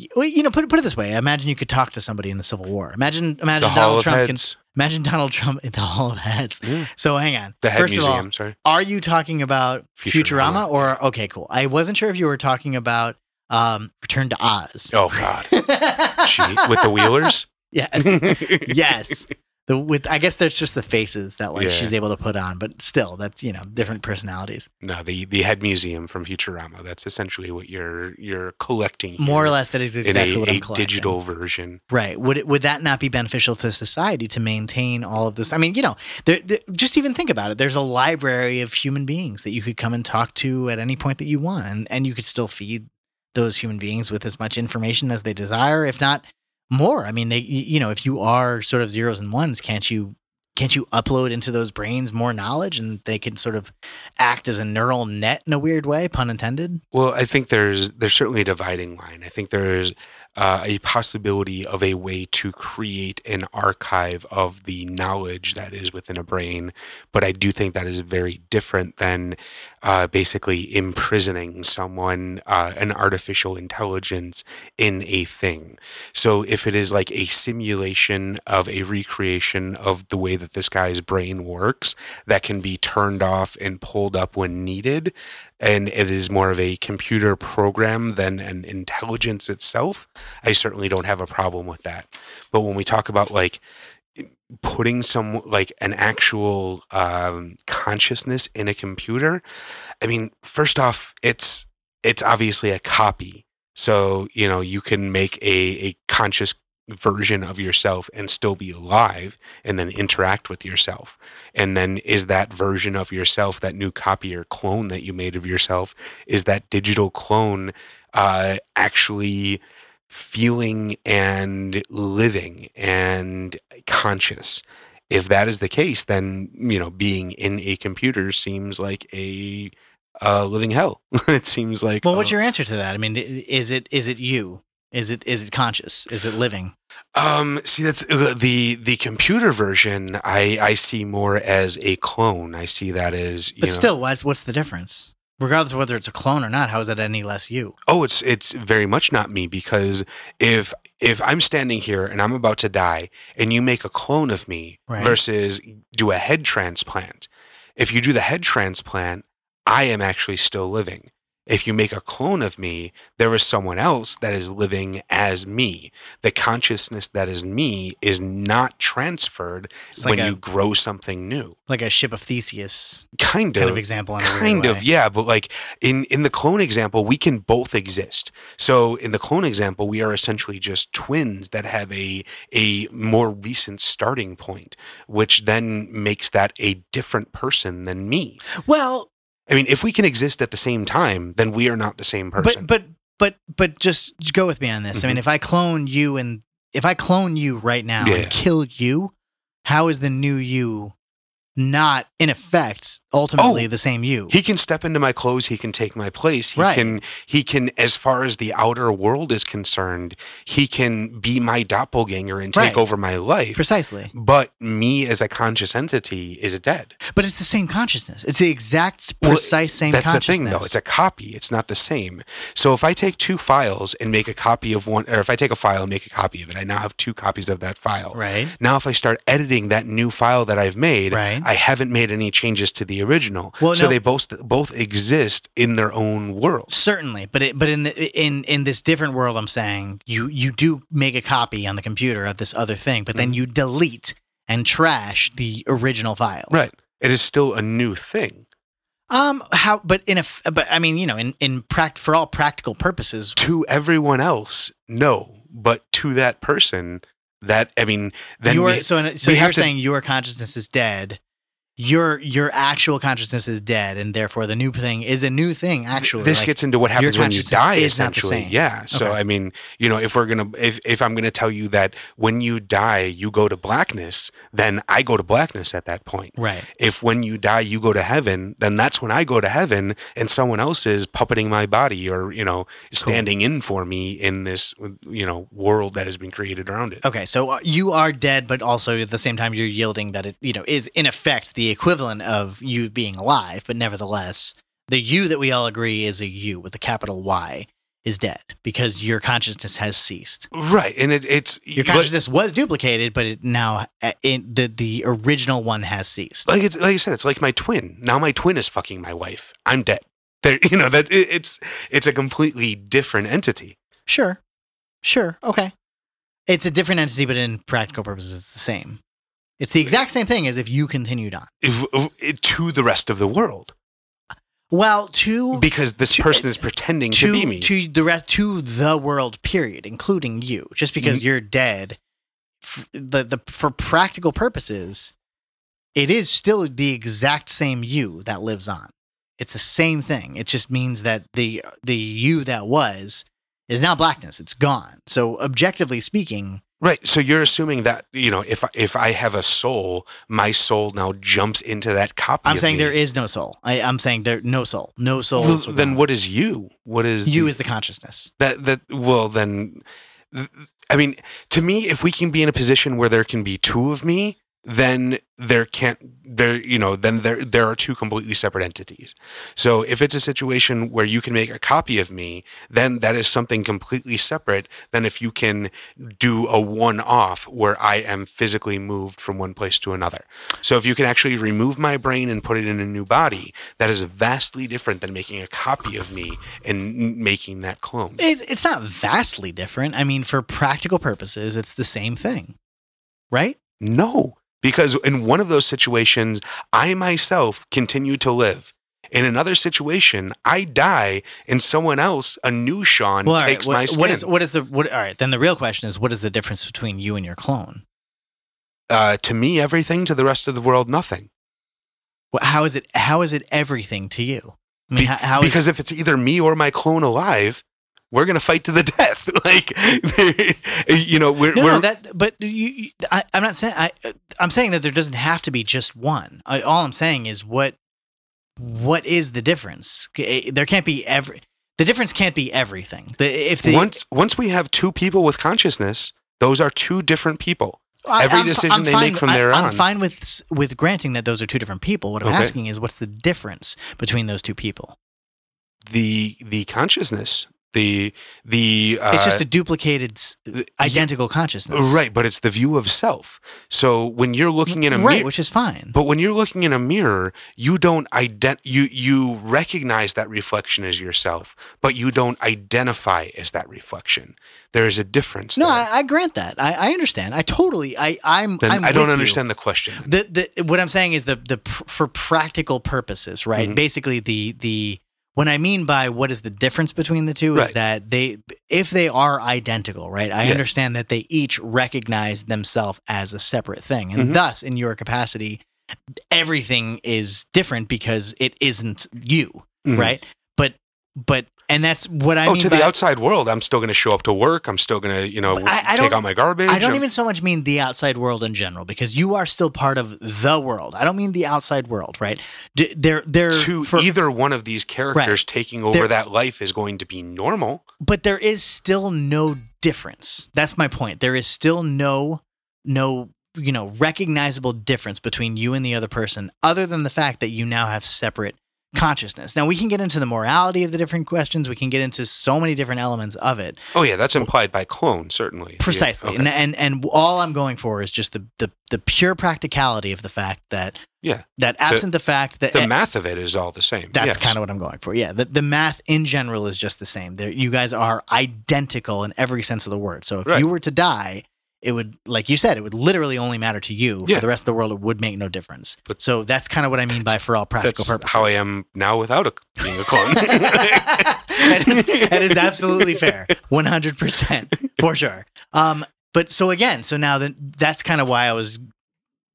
You know, put it put it this way. Imagine you could talk to somebody in the Civil War. Imagine imagine The Donald Trump can Heads. Imagine Donald Trump in the Hall of Heads. Yeah. So hang on. The Head First Museum, of all, sorry. are you talking about Futurama, Futurama, or okay, cool. I wasn't sure if you were talking about um, Return to Oz. Oh, God. Gee, with the Wheelers? yes. yes. The with I guess there's just the faces that like Yeah. she's able to put on, but still, that's you know different personalities. No, the the head museum from Futurama. That's essentially what you're you're collecting More or less, that is in exactly a, what I'm a collecting. digital version. Right? Would it would that not be beneficial to society to maintain all of this? I mean, you know, there, there- just even think about it. There's a library of human beings that you could come and talk to at any point that you want, and and you could still feed those human beings with as much information as they desire, if not more. I mean, they you know, if you are sort of zeros and ones, can't you? Can't you upload into those brains more knowledge and they can sort of act as a neural net in a weird way, pun intended? Well, I think there's there's certainly a dividing line. I think there's uh, a possibility of a way to create an archive of the knowledge that is within a brain, but I do think that is very different than uh, basically imprisoning someone, uh, an artificial intelligence, in a thing. So if it is like a simulation of a recreation of the way that this guy's brain works, that can be turned off and pulled up when needed, and it is more of a computer program than an intelligence itself, I certainly don't have a problem with that. But when we talk about like putting some like an actual um, consciousness in a computer, I mean, first off, it's it's obviously a copy. So you know you can make a a conscious version of yourself and still be alive and then interact with yourself and then is that version of yourself that new copy or clone that you made of yourself is that digital clone uh, actually feeling and living and conscious if that is the case then you know being in a computer seems like a uh, living hell it seems like Well, what's uh, your answer to that? I mean, is it is it you? Is it is it conscious? Is it living? Um, see, that's uh, the the computer version. I I see more as a clone. I see that as you But know. still, what what's the difference? Regardless of whether it's a clone or not, how is that any less you? Oh, it's it's very much not me because if if I'm standing here and I'm about to die and you make a clone of me Right. versus do a head transplant, if you do the head transplant, I am actually still living. If you make a clone of me, there is someone else that is living as me. The consciousness that is me is not transferred It's when a you grow something new. like a ship of Theseus Kind kind of. of example. In a kind of way. yeah but like in in the clone example we can both exist so in the clone example we are essentially just twins that have a a more recent starting point which then makes that a different person than me Well, i mean if we can exist at the same time then we are not the same person but but but but just, go with me on this. I mean, Mhm. if I clone you and if I clone you right now Yeah. and kill you, how is the new you not in effect ultimately Oh, the same you? he can step into my clothes he can take my place he Right. can he can as far as the outer world is concerned he can be my doppelganger and take Right. over my life Precisely. but me as a conscious entity is dead But it's the same consciousness. It's the exact Well, precise same That's the consciousness. thing, though. It's a copy. It's not the same. So if I take two files and make a copy of one, or if I take a file and make a copy of it, I now have two copies of that file. right. Now, if I start editing that new file that I've made, Right. I haven't made any changes to the original. Well, so no- they both both exist in their own world. Certainly, but it, but in the in in this different world, I'm saying you you do make a copy on the computer of this other thing, but Mm-hmm. then you delete and trash the original file. Right. It is still a new thing. Um. How? But in a, But I mean, you know, in in pract for all practical purposes, To everyone else, no. But to that person, that I mean, then your we- so in, so you're have to- saying your consciousness is dead. Your your actual consciousness is dead, and therefore the new thing is a new thing. Actually, this like, gets into what happens when you die is not the essentially same. yeah so Okay. i mean you know if we're gonna if, if i'm gonna tell you that when you die you go to blackness then i go to blackness at that point right. if when you die you go to heaven then that's when i go to heaven and someone else is puppeting my body or you know standing in for me in this you know world that has been created around it Okay, so uh, you are dead, but also at the same time you're yielding that it, you know, is in effect the equivalent of you being alive, but nevertheless, the you that we all agree is a you with a capital Y is dead because your consciousness has ceased. right and it, it's Your consciousness was duplicated, but it now uh, in, the the original one has ceased. like it's like I said, it's like my twin. Now my twin is fucking my wife. I'm dead. There, you know that it, it's it's a completely different entity. Sure, sure, okay. It's a different entity, but in practical purposes, it's the same. It's the exact same thing as if you continued on. if, if- to the rest of the world Well, to because this To- person is pretending to, be me. to the rest to the world period including you just because Mhm. you're dead f- the, the for practical purposes it is still the exact same you that lives on it's the same thing it just means that the the you that was is now blackness it's gone so objectively speaking right. So you're assuming that you know if I, if I have a soul, my soul now jumps into that copy. i'm saying me. there is no soul I, i'm saying there no soul no soul Well, then what is you? What is you the- is the consciousness that that well then th- i mean to me if we can be in a position where there can be two of me then there can't there you know then there there are two completely separate entities. So if it's a situation where you can make a copy of me then that is something completely separate than if you can do a one off where i am physically moved from one place to another. So if you can actually remove my brain and put it in a new body that is vastly different than making a copy of me and making that clone. It, it's not vastly different. I mean, for practical purposes, it's the same thing, right? No, because in one of those situations, I myself continue to live. In another situation, I die, and someone else, a new Sean, Well, takes my what, skin. what is what is the what? All right, then the real question is, what is the difference between you and your clone? uh, to me, everything. To the rest of the world, nothing. Wh- How is it? How is it everything to you? I mean, Be- how, how is- because if it's either me or my clone alive, we're gonna fight to the death. like, you know, we're, no, we're no, that. But you, I, I'm not saying. I, I'm saying that there doesn't have to be just one. I, all I'm saying is what what is the difference? Eh, There can't be every. The difference can't be everything. The, if the once once we have two people with consciousness, those are two different people. I- every I'm decision I'm they fine- make from I- there I'm fine with with granting that those are two different people. What I'm Okay. asking is, what's the difference between those two people? The the consciousness The the uh, it's just a duplicated, identical consciousness. right, but it's the view of self. So when you're looking in a right, mirror, which is fine. but when you're looking in a mirror, you don't ident you you recognize that reflection as yourself, but you don't identify as that reflection. There is a difference. no. I, I grant that. I, I understand. I totally. I I'm. then I'm I don't with you. understand the question. the, the what I'm saying is the the pr- for practical purposes, right? Mhm. Basically, the the what I mean by what is the difference between the two is that they if they are identical, right? I Yeah. understand that they each recognize themselves as a separate thing, and Mhm. thus, in your capacity, everything is different because it isn't you, Mhm. right? But but and that's what I oh, mean to by, the outside world, I'm still going to show up to work. I'm still going to, you know, I- I take out my garbage. I don't I'm- even so much mean the outside world in general because you are still part of the world. I don't mean the outside world, right? D- They're they're to for- either one of these characters taking over There- that life is going to be normal. but there is still no difference. That's my point. There is still no no you know recognizable difference between you and the other person other than the fact that you now have separate consciousness. Now we can get into the morality of the different questions. We can get into so many different elements of it. Oh yeah, that's implied by clone, certainly. Yeah, Precisely. okay. And, and and all I'm going for is just the, the the pure practicality of the fact that Yeah. that absent the, fact that the math of it is all the same. That's Yes. kind of what I'm going for. Yeah, the, the math in general is just the same. There, you guys are identical in every sense of the word. So if Right. you were to die, it would, like you said, it would literally only matter to you. Yeah. For the rest of the world, it would make no difference. But- so that's kind of what I mean by for all practical That's purposes. how I am now without a, being a clone. that, is, that is absolutely fair. 100% for sure. Um, but so again, so now that that's kind of why I was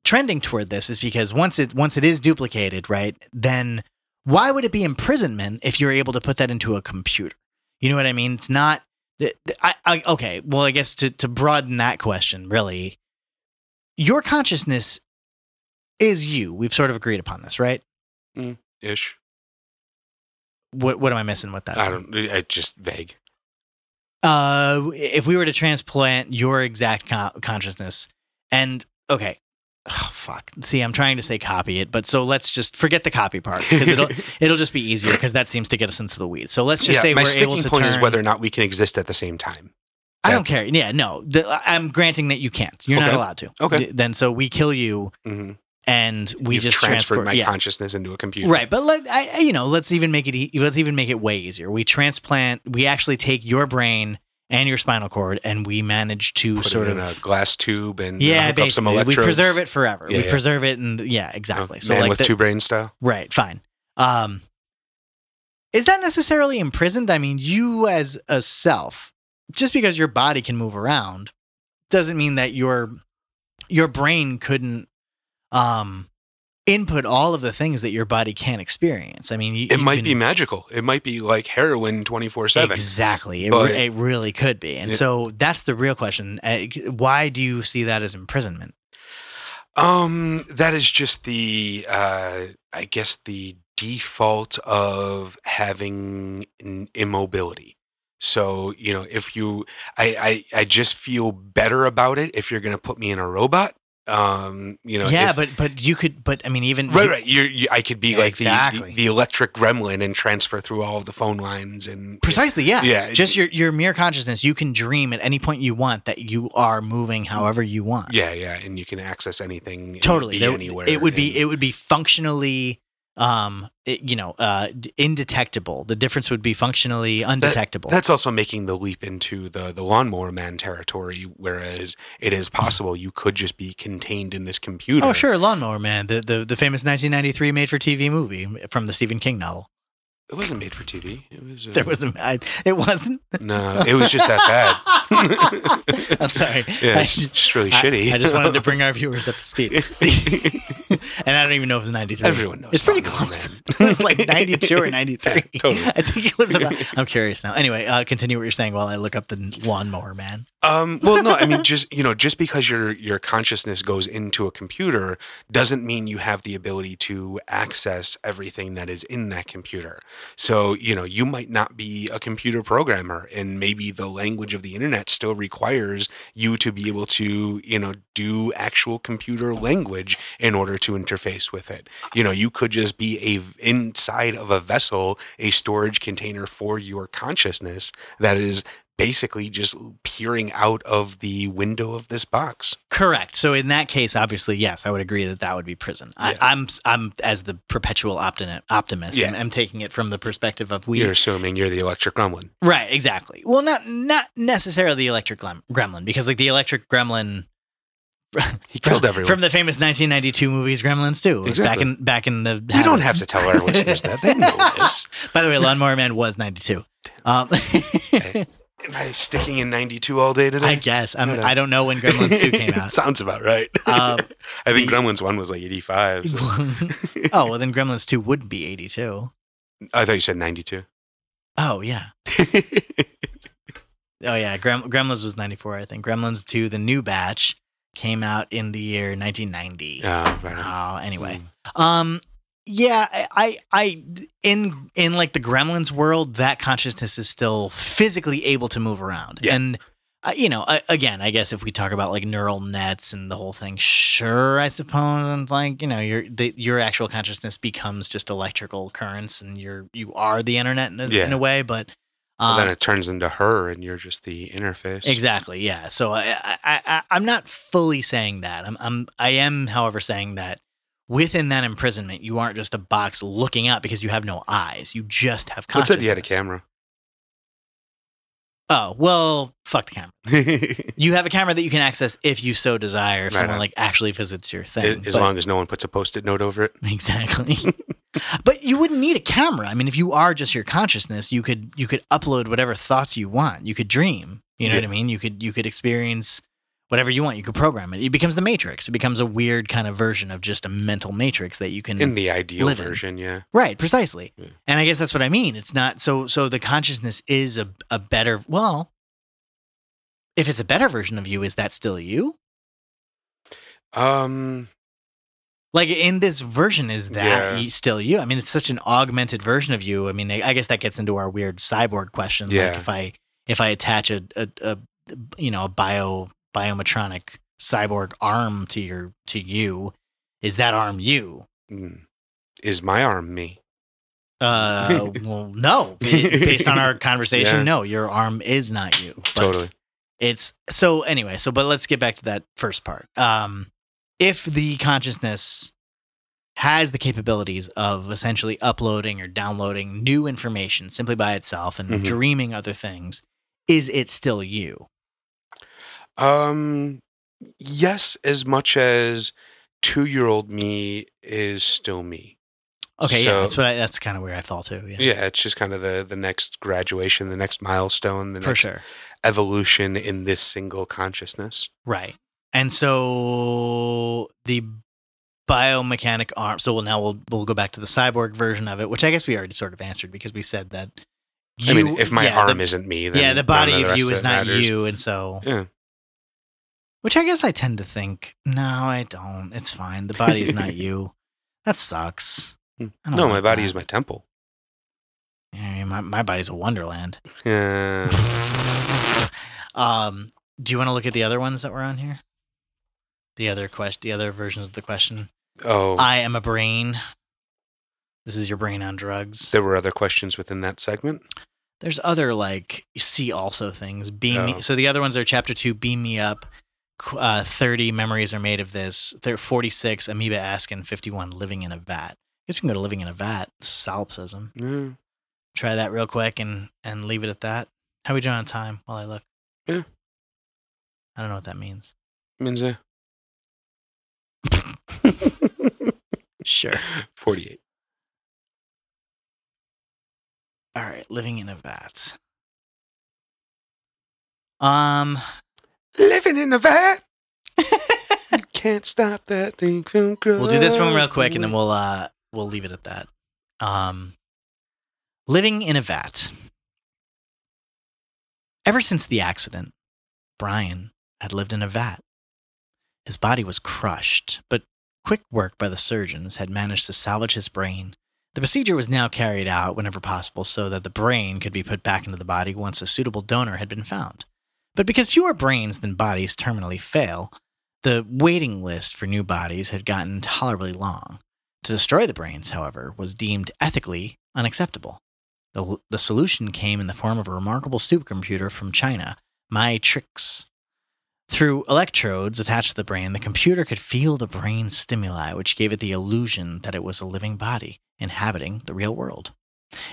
trending toward this is because once it once it is duplicated, right? Then why would it be imprisonment if you're able to put that into a computer? You know what I mean? It's not. I, I, okay, well, I guess to to broaden that question, really, your consciousness is you. We've sort of agreed upon this, right? Mm, Ish. What what am I missing with that? I don't. I just vague. uh if we were to transplant your exact co- consciousness and okay fuck see i'm trying to say copy it but so let's just forget the copy part because it'll it'll just be easier because that seems to get us into the weeds so let's just yeah, say my we're able to point turn is whether or not we can exist at the same time. i don't care yeah no the, i'm granting that you can't you're not allowed to Okay. then so we kill you hmm and we You've just transferred transport my yeah. consciousness into a computer. Right, but let I, I- you know, let's even make it e- let's even make it way easier. We transplant, we actually take your brain and your spinal cord, and we manage to Put sort it in of a glass tube and yeah, up some basically, we preserve it forever. Yeah, we yeah. preserve it, and yeah, Oh, exactly. so man like with the- two brain style. right, fine. Um, is that necessarily imprisoned? I mean, you as a self, just because your body can move around, doesn't mean that your your brain couldn't um input all of the things that your body can't experience. I mean, you, It you might can- be magical. It might be like heroin twenty four seven. Exactly. It, re- it really could be. And Yeah. so that's the real question. Uh, why do you see that as imprisonment? Um, that is just the uh, I guess the default of having immobility. So you know, if you, I, I, I just feel better about it if you're going to put me in a robot. Um, you know, yeah, if- but but you could. But I mean, even right, right. You're, you, I could be Yeah, like exactly. the, the the electric gremlin and transfer through all of the phone lines and Precisely. Yeah. Yeah, Just your your mere consciousness. You can dream at any point you want that you are moving however you want. Yeah, yeah, and you can access anything. Totally. be There- anywhere. It would be it would be functionally. Um, it- you know, uh, indetectable. The difference would be functionally undetectable. That's also making the leap into the the lawnmower man territory, whereas it is possible you could just be contained in this computer. oh, sure, Lawnmower Man, the, the the famous 1993 made for TV movie from the Stephen King novel. It wasn't made for TV. It was. Uh, There was a, I, it wasn't. no. It was just that bad. I'm sorry. Yeah, I- it's just really I- shitty. I, just wanted to bring our viewers up to speed. and I don't even know if it was 93. Everyone knows It's pretty close. It was like 92 or 93. Yeah, totally. I think it was about. I'm curious now. Anyway, uh, continue what you're saying while I look up the lawnmower man. Um, well, no, I mean, just you know, just because your your consciousness goes into a computer doesn't mean you have the ability to access everything that is in that computer. So, you know, you might not be a computer programmer, and maybe the language of the internet still requires you to be able to, you know, do actual computer language in order to interface with it. You know, you could just be a inside of a vessel, a storage container for your consciousness that is basically just peering out of the window of this box. Correct. So in that case, obviously, yes, I would agree that that would be prison. Yeah. I, I'm I'm as the perpetual optimi- optimist. Yeah. I'm, taking it from the perspective of we. You're assuming you're the electric gremlin. Right. Exactly. Well, not not necessarily the electric gremlin because like the electric gremlin. He killed everyone. from the famous 1992 movies Gremlins too. Exactly. Back in back in the. we don't have to tell our listeners that. They know this. By the way, Lawnmower Man was 92. Um, Am I sticking in 92 all day today? I guess I'm. I don't know when Gremlins 2 came out. Sounds about right. Um, I think the- Gremlins 1 was like 85. so- oh well, then Gremlins 2 wouldn't be 82. I thought you said 92. Oh yeah. Oh yeah, Grem- Gremlins was 94, I think. Gremlins 2, the new batch, came out in the year 1990. oh, right. Oh, anyway. Mm. Um yeah, I, I I in in like the Gremlins world, that consciousness is still physically able to move around. Yeah. And uh, you know, uh, again, I guess if we talk about like neural nets and the whole thing, sure, I suppose, like you know, your the, your actual consciousness becomes just electrical currents, and you're you are the internet in a, Yeah. in a way. But um, then it turns into her and you're just the interface. Exactly. Yeah. So I, I, I, I'm not fully saying that. I'm, I'm, I am, however, saying that within that imprisonment, you aren't just a box looking out because you have no eyes. You just have What's consciousness. if you had a camera? Oh well, fuck the camera. You have a camera that you can access if you so desire. If Right someone on. like actually visits your thing. as But- long as no one puts a post-it note over it. Exactly. but you wouldn't need a camera. I mean, if you are just your consciousness, you could you could upload whatever thoughts you want. You could dream. You know what I mean? You could you could experience whatever you want. You could program it. It becomes the matrix. It becomes a weird kind of version of just a mental matrix that you can In the ideal live in. version, yeah. Right, precisely. Yeah. And I guess that's what I mean. It's not so so the consciousness is a a better well if it's a better version of you, is that still you? Um, Like in this version, is that Yeah. still you? I mean, it's such an augmented version of you. I mean, I I guess that gets into our weird cyborg question. Yeah. Like if I if I attach a, a, a you know a bio biometronic cyborg arm to your to you, is that arm you? mm, is my arm me? Uh, well, no. Based on our conversation, Yeah. no. Your arm is not you. But Totally. it's so anyway so but let's get back to that first part um if the consciousness has the capabilities of essentially uploading or downloading new information simply by itself and Mhm. dreaming other things is it still you Um, yes, as much as two-year-old me is still me. okay yeah that's what I, that's kind of where i fall to. yeah, Yeah, it's just kind of the the next graduation, the next milestone, the for next sure evolution in this single consciousness. right and so the biomechanic arm so well now we'll we'll go back to the cyborg version of it which i guess we already sort of answered because we said that I mean, if my yeah, the- arm isn't me, then yeah, the body the of you is not matters. you, and so Yeah. Which I guess I tend to think. No, I don't. It's fine. The body's not you. That sucks. Hmm. No, my body that. is my temple. Yeah, my my body's a wonderland. Yeah. um, do you want to look at the other ones that were on here? The other question, the other versions of the question. Oh, I am a brain. This is your brain on drugs. there were other questions within that segment. There's other like see also things. Beam me. Oh. So the other ones are chapter two. Beam me up. Uh, Thirty memories are made of this. There forty six. Amoeba asking fifty one. Living in a vat. I guess we can go to living in a vat. Solipsism. Yeah. Try that real quick and and leave it at that. How we doing on time while I look? Yeah. I don't know what that means. Means uh, Sure. 48. All right. Living in a vat. Um. Living in a vat. you can't stop that thing from growing. We'll do this one real quick and then we'll uh we'll leave it at that. Um living in a vat. Ever since the accident, Brian had lived in a vat. His body was crushed, but quick work by the surgeons had managed to salvage his brain. The procedure was now carried out whenever possible so that the brain could be put back into the body once a suitable donor had been found. But because fewer brains than bodies terminally fail, the waiting list for new bodies had gotten tolerably long. To destroy the brains, however, was deemed ethically unacceptable. The, the solution came in the form of a remarkable supercomputer from China, Mytrix. Through electrodes attached to the brain, the computer could feel the brain stimuli, which gave it the illusion that it was a living body inhabiting the real world.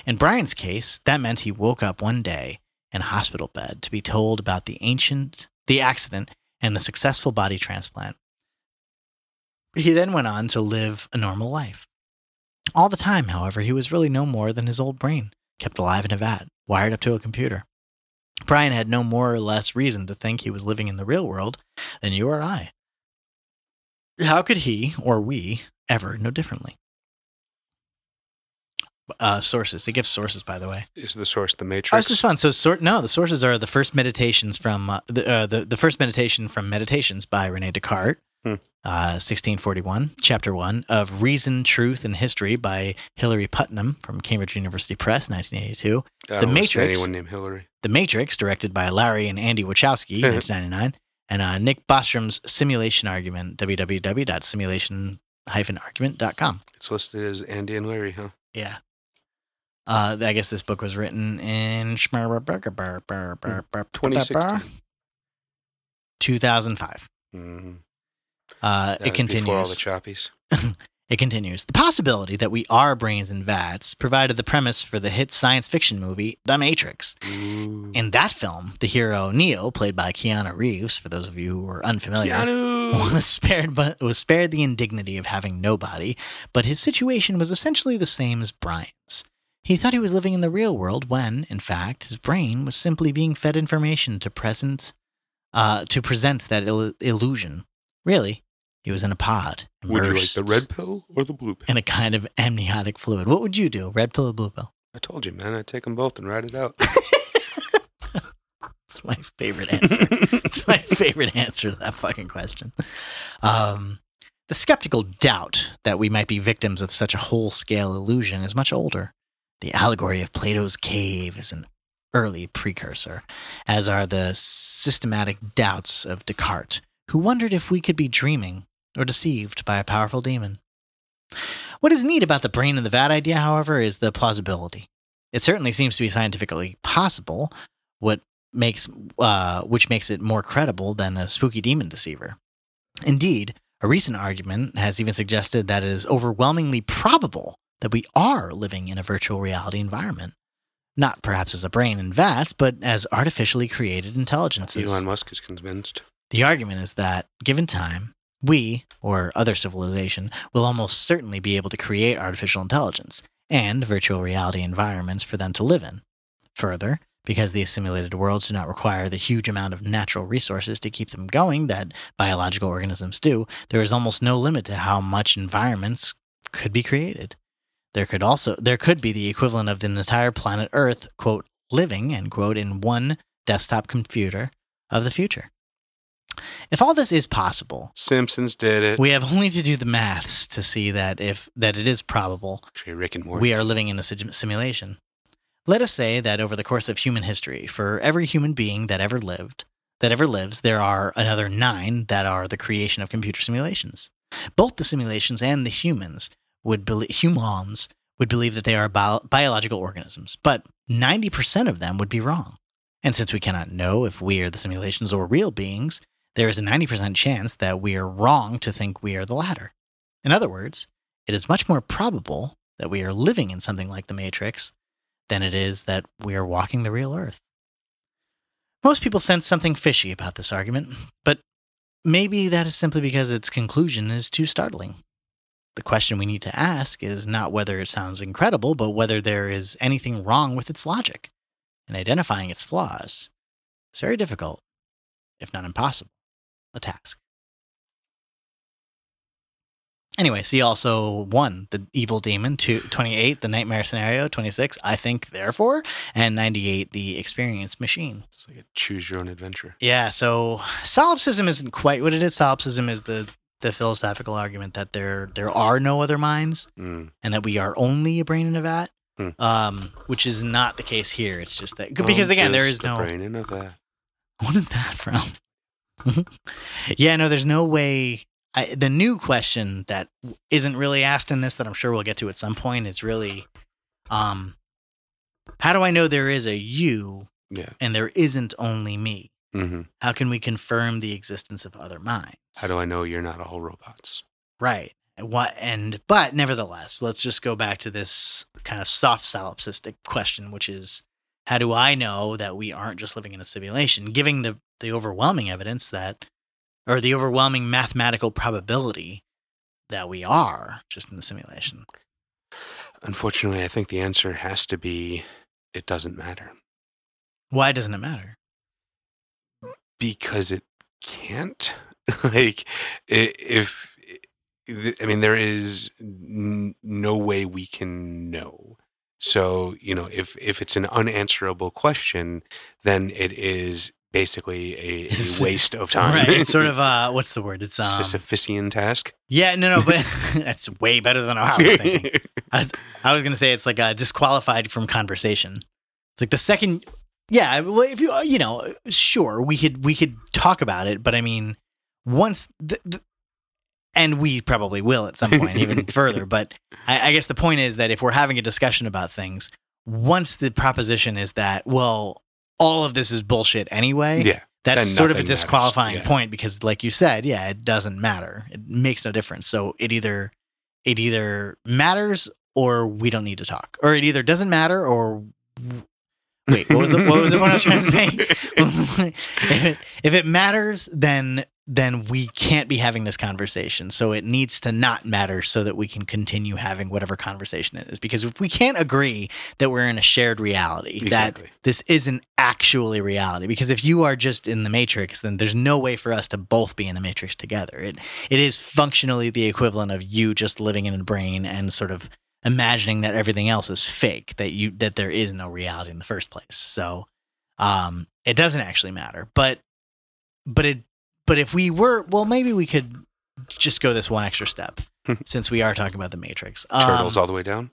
In Brian's case, that meant he woke up one day in a hospital bed to be told about the ancient, the accident, and the successful body transplant. He then went on to live a normal life. All the time, however, he was really no more than his old brain, kept alive in a vat, wired up to a computer. Brian had no more or less reason to think he was living in the real world than you or I. How could he, or we, ever know differently? Uh, sources. It gives sources, by the way. Is the source the Oh, Matrix? it's just fun. So, sort no, the sources are the first meditations from uh, the, uh, the the first meditation from Meditations by Rene Descartes, Hmm. uh, 1641, chapter one of Reason, Truth, and History by Hilary Putnam from Cambridge University Press, 1982. I The don't listen to Matrix. Anyone named Hillary? The Matrix, directed by Larry and Andy Wachowski, 1999, and uh, Nick Bostrom's Simulation Argument, www.simulation-argument.com. It's listed as Andy and Larry, huh? Yeah. Uh, I guess this book was written in 2016. 2005. Mm-hmm. Uh, it Before all the choppies. It continues. The possibility that we are brains in vats provided the premise for the hit science fiction movie The Matrix. Ooh. In that film, the hero Neo, played by Keanu Reeves, for those of you who are unfamiliar, Keanu! was spared but was spared the indignity of having no body, but his situation was essentially the same as Brian's. He thought he was living in the real world when, in fact, his brain was simply being fed information to present uh, to present that il- illusion. Really, he was in a pod. Would you like the red pill or the blue pill? in a kind of amniotic fluid? What would you do? Red pill or blue pill? I told you, man. I'd take them both and ride it out. That's my favorite answer. It's my favorite answer to that fucking question. Um, the skeptical doubt that we might be victims of such a whole scale illusion is much older. The allegory of Plato's cave is an early precursor, as are the systematic doubts of Descartes, who wondered if we could be dreaming or deceived by a powerful demon. What is neat about the brain in the vat idea, however, is the plausibility. It certainly seems to be scientifically possible, what makes uh, which makes it more credible than a spooky demon deceiver. Indeed, a recent argument has even suggested that it is overwhelmingly probable that we are living in a virtual reality environment. Not perhaps as a brain in vats, but as artificially created intelligences. Elon Musk is convinced. The argument is that, given time, we, or other civilization, will almost certainly be able to create artificial intelligence and virtual reality environments for them to live in. Further, because these simulated worlds do not require the huge amount of natural resources to keep them going that biological organisms do, there is almost no limit to how much environments could be created. There could also there could be the equivalent of the entire planet Earth, quote, living, end quote, in one desktop computer of the future. If all this is possible, Simpsons did it. we have only to do the maths to see that if that it is probable Actually, Rick and Morty. we are living in a sim- simulation. Let us say that over the course of human history, for every human being that ever lived, that ever lives, there are another nine that are the creation of computer simulations. Both the simulations and the humans would believe humans would believe that they are bio- biological organisms, but 90% of them would be wrong. And since we cannot know if we are the simulations or real beings, there is a 90% chance that we are wrong to think we are the latter. In other words, it is much more probable that we are living in something like the Matrix than it is that we are walking the real Earth. Most people sense something fishy about this argument, but maybe that is simply because its conclusion is too startling. The question we need to ask is not whether it sounds incredible, but whether there is anything wrong with its logic. And identifying its flaws is very difficult, if not impossible, a task. Anyway, see also one, the evil demon, two, 28, the nightmare scenario, 26, I think, therefore, and 98, the experience machine. It's like a choose your own adventure. Yeah, so solipsism isn't quite what it is. Solipsism is the, the philosophical argument that there there are no other minds Mm. and that we are only a brain in a vat, Hmm. um, which is not the case here. It's just that, because again, there is no. brain in a vat. What is that from? yeah, no, there's no way. I, the new question that isn't really asked in this that I'm sure we'll get to at some point is really, um, how do I know there is a you Yeah. and there isn't only me? Hmm How can we confirm the existence of other minds? How do I know you're not all robots? Right. What and but nevertheless, let's just go back to this kind of soft solipsistic question, which is how do I know that we aren't just living in a simulation, giving the the overwhelming evidence that or the overwhelming mathematical probability that we are just in the simulation. Unfortunately, I think the answer has to be it doesn't matter Why doesn't it matter? Because it can't. like, if I mean, there is n- no way we can know. So, you know, if if it's an unanswerable question, then it is basically a, a waste of time. Right. It's sort of uh what's the word? It's um Sisyphusian task. Yeah, no, no, but that's way better than I was thinking. I was, I was gonna say it's like uh, disqualified from conversation. It's like the second, yeah. Well, if you, you know, sure, we could we could talk about it, but I mean, once the, the and we probably will at some point, even further. But I, I guess the point is that if we're having a discussion about things, once the proposition is that, well, all of this is bullshit anyway. yeah. That's sort of a disqualifying Yeah. point because, like you said, yeah, it doesn't matter. It makes no difference. So it either it either matters or we don't need to talk, or it either doesn't matter or wait, what was the what was the point I was trying to say? if, it, if it matters, then then we can't be having this conversation. So it needs to not matter so that we can continue having whatever conversation it is. Because if we can't agree that we're in a shared reality, that this isn't actually reality because if you are just in the matrix then there's no way for us to both be in the matrix together it it is functionally the equivalent of you just living in a brain and sort of imagining that everything else is fake that you that there is no reality in the first place so um it doesn't actually matter but but it but if we were well maybe we could just go this one extra step since we are talking about the matrix Turtles Um, all the way down.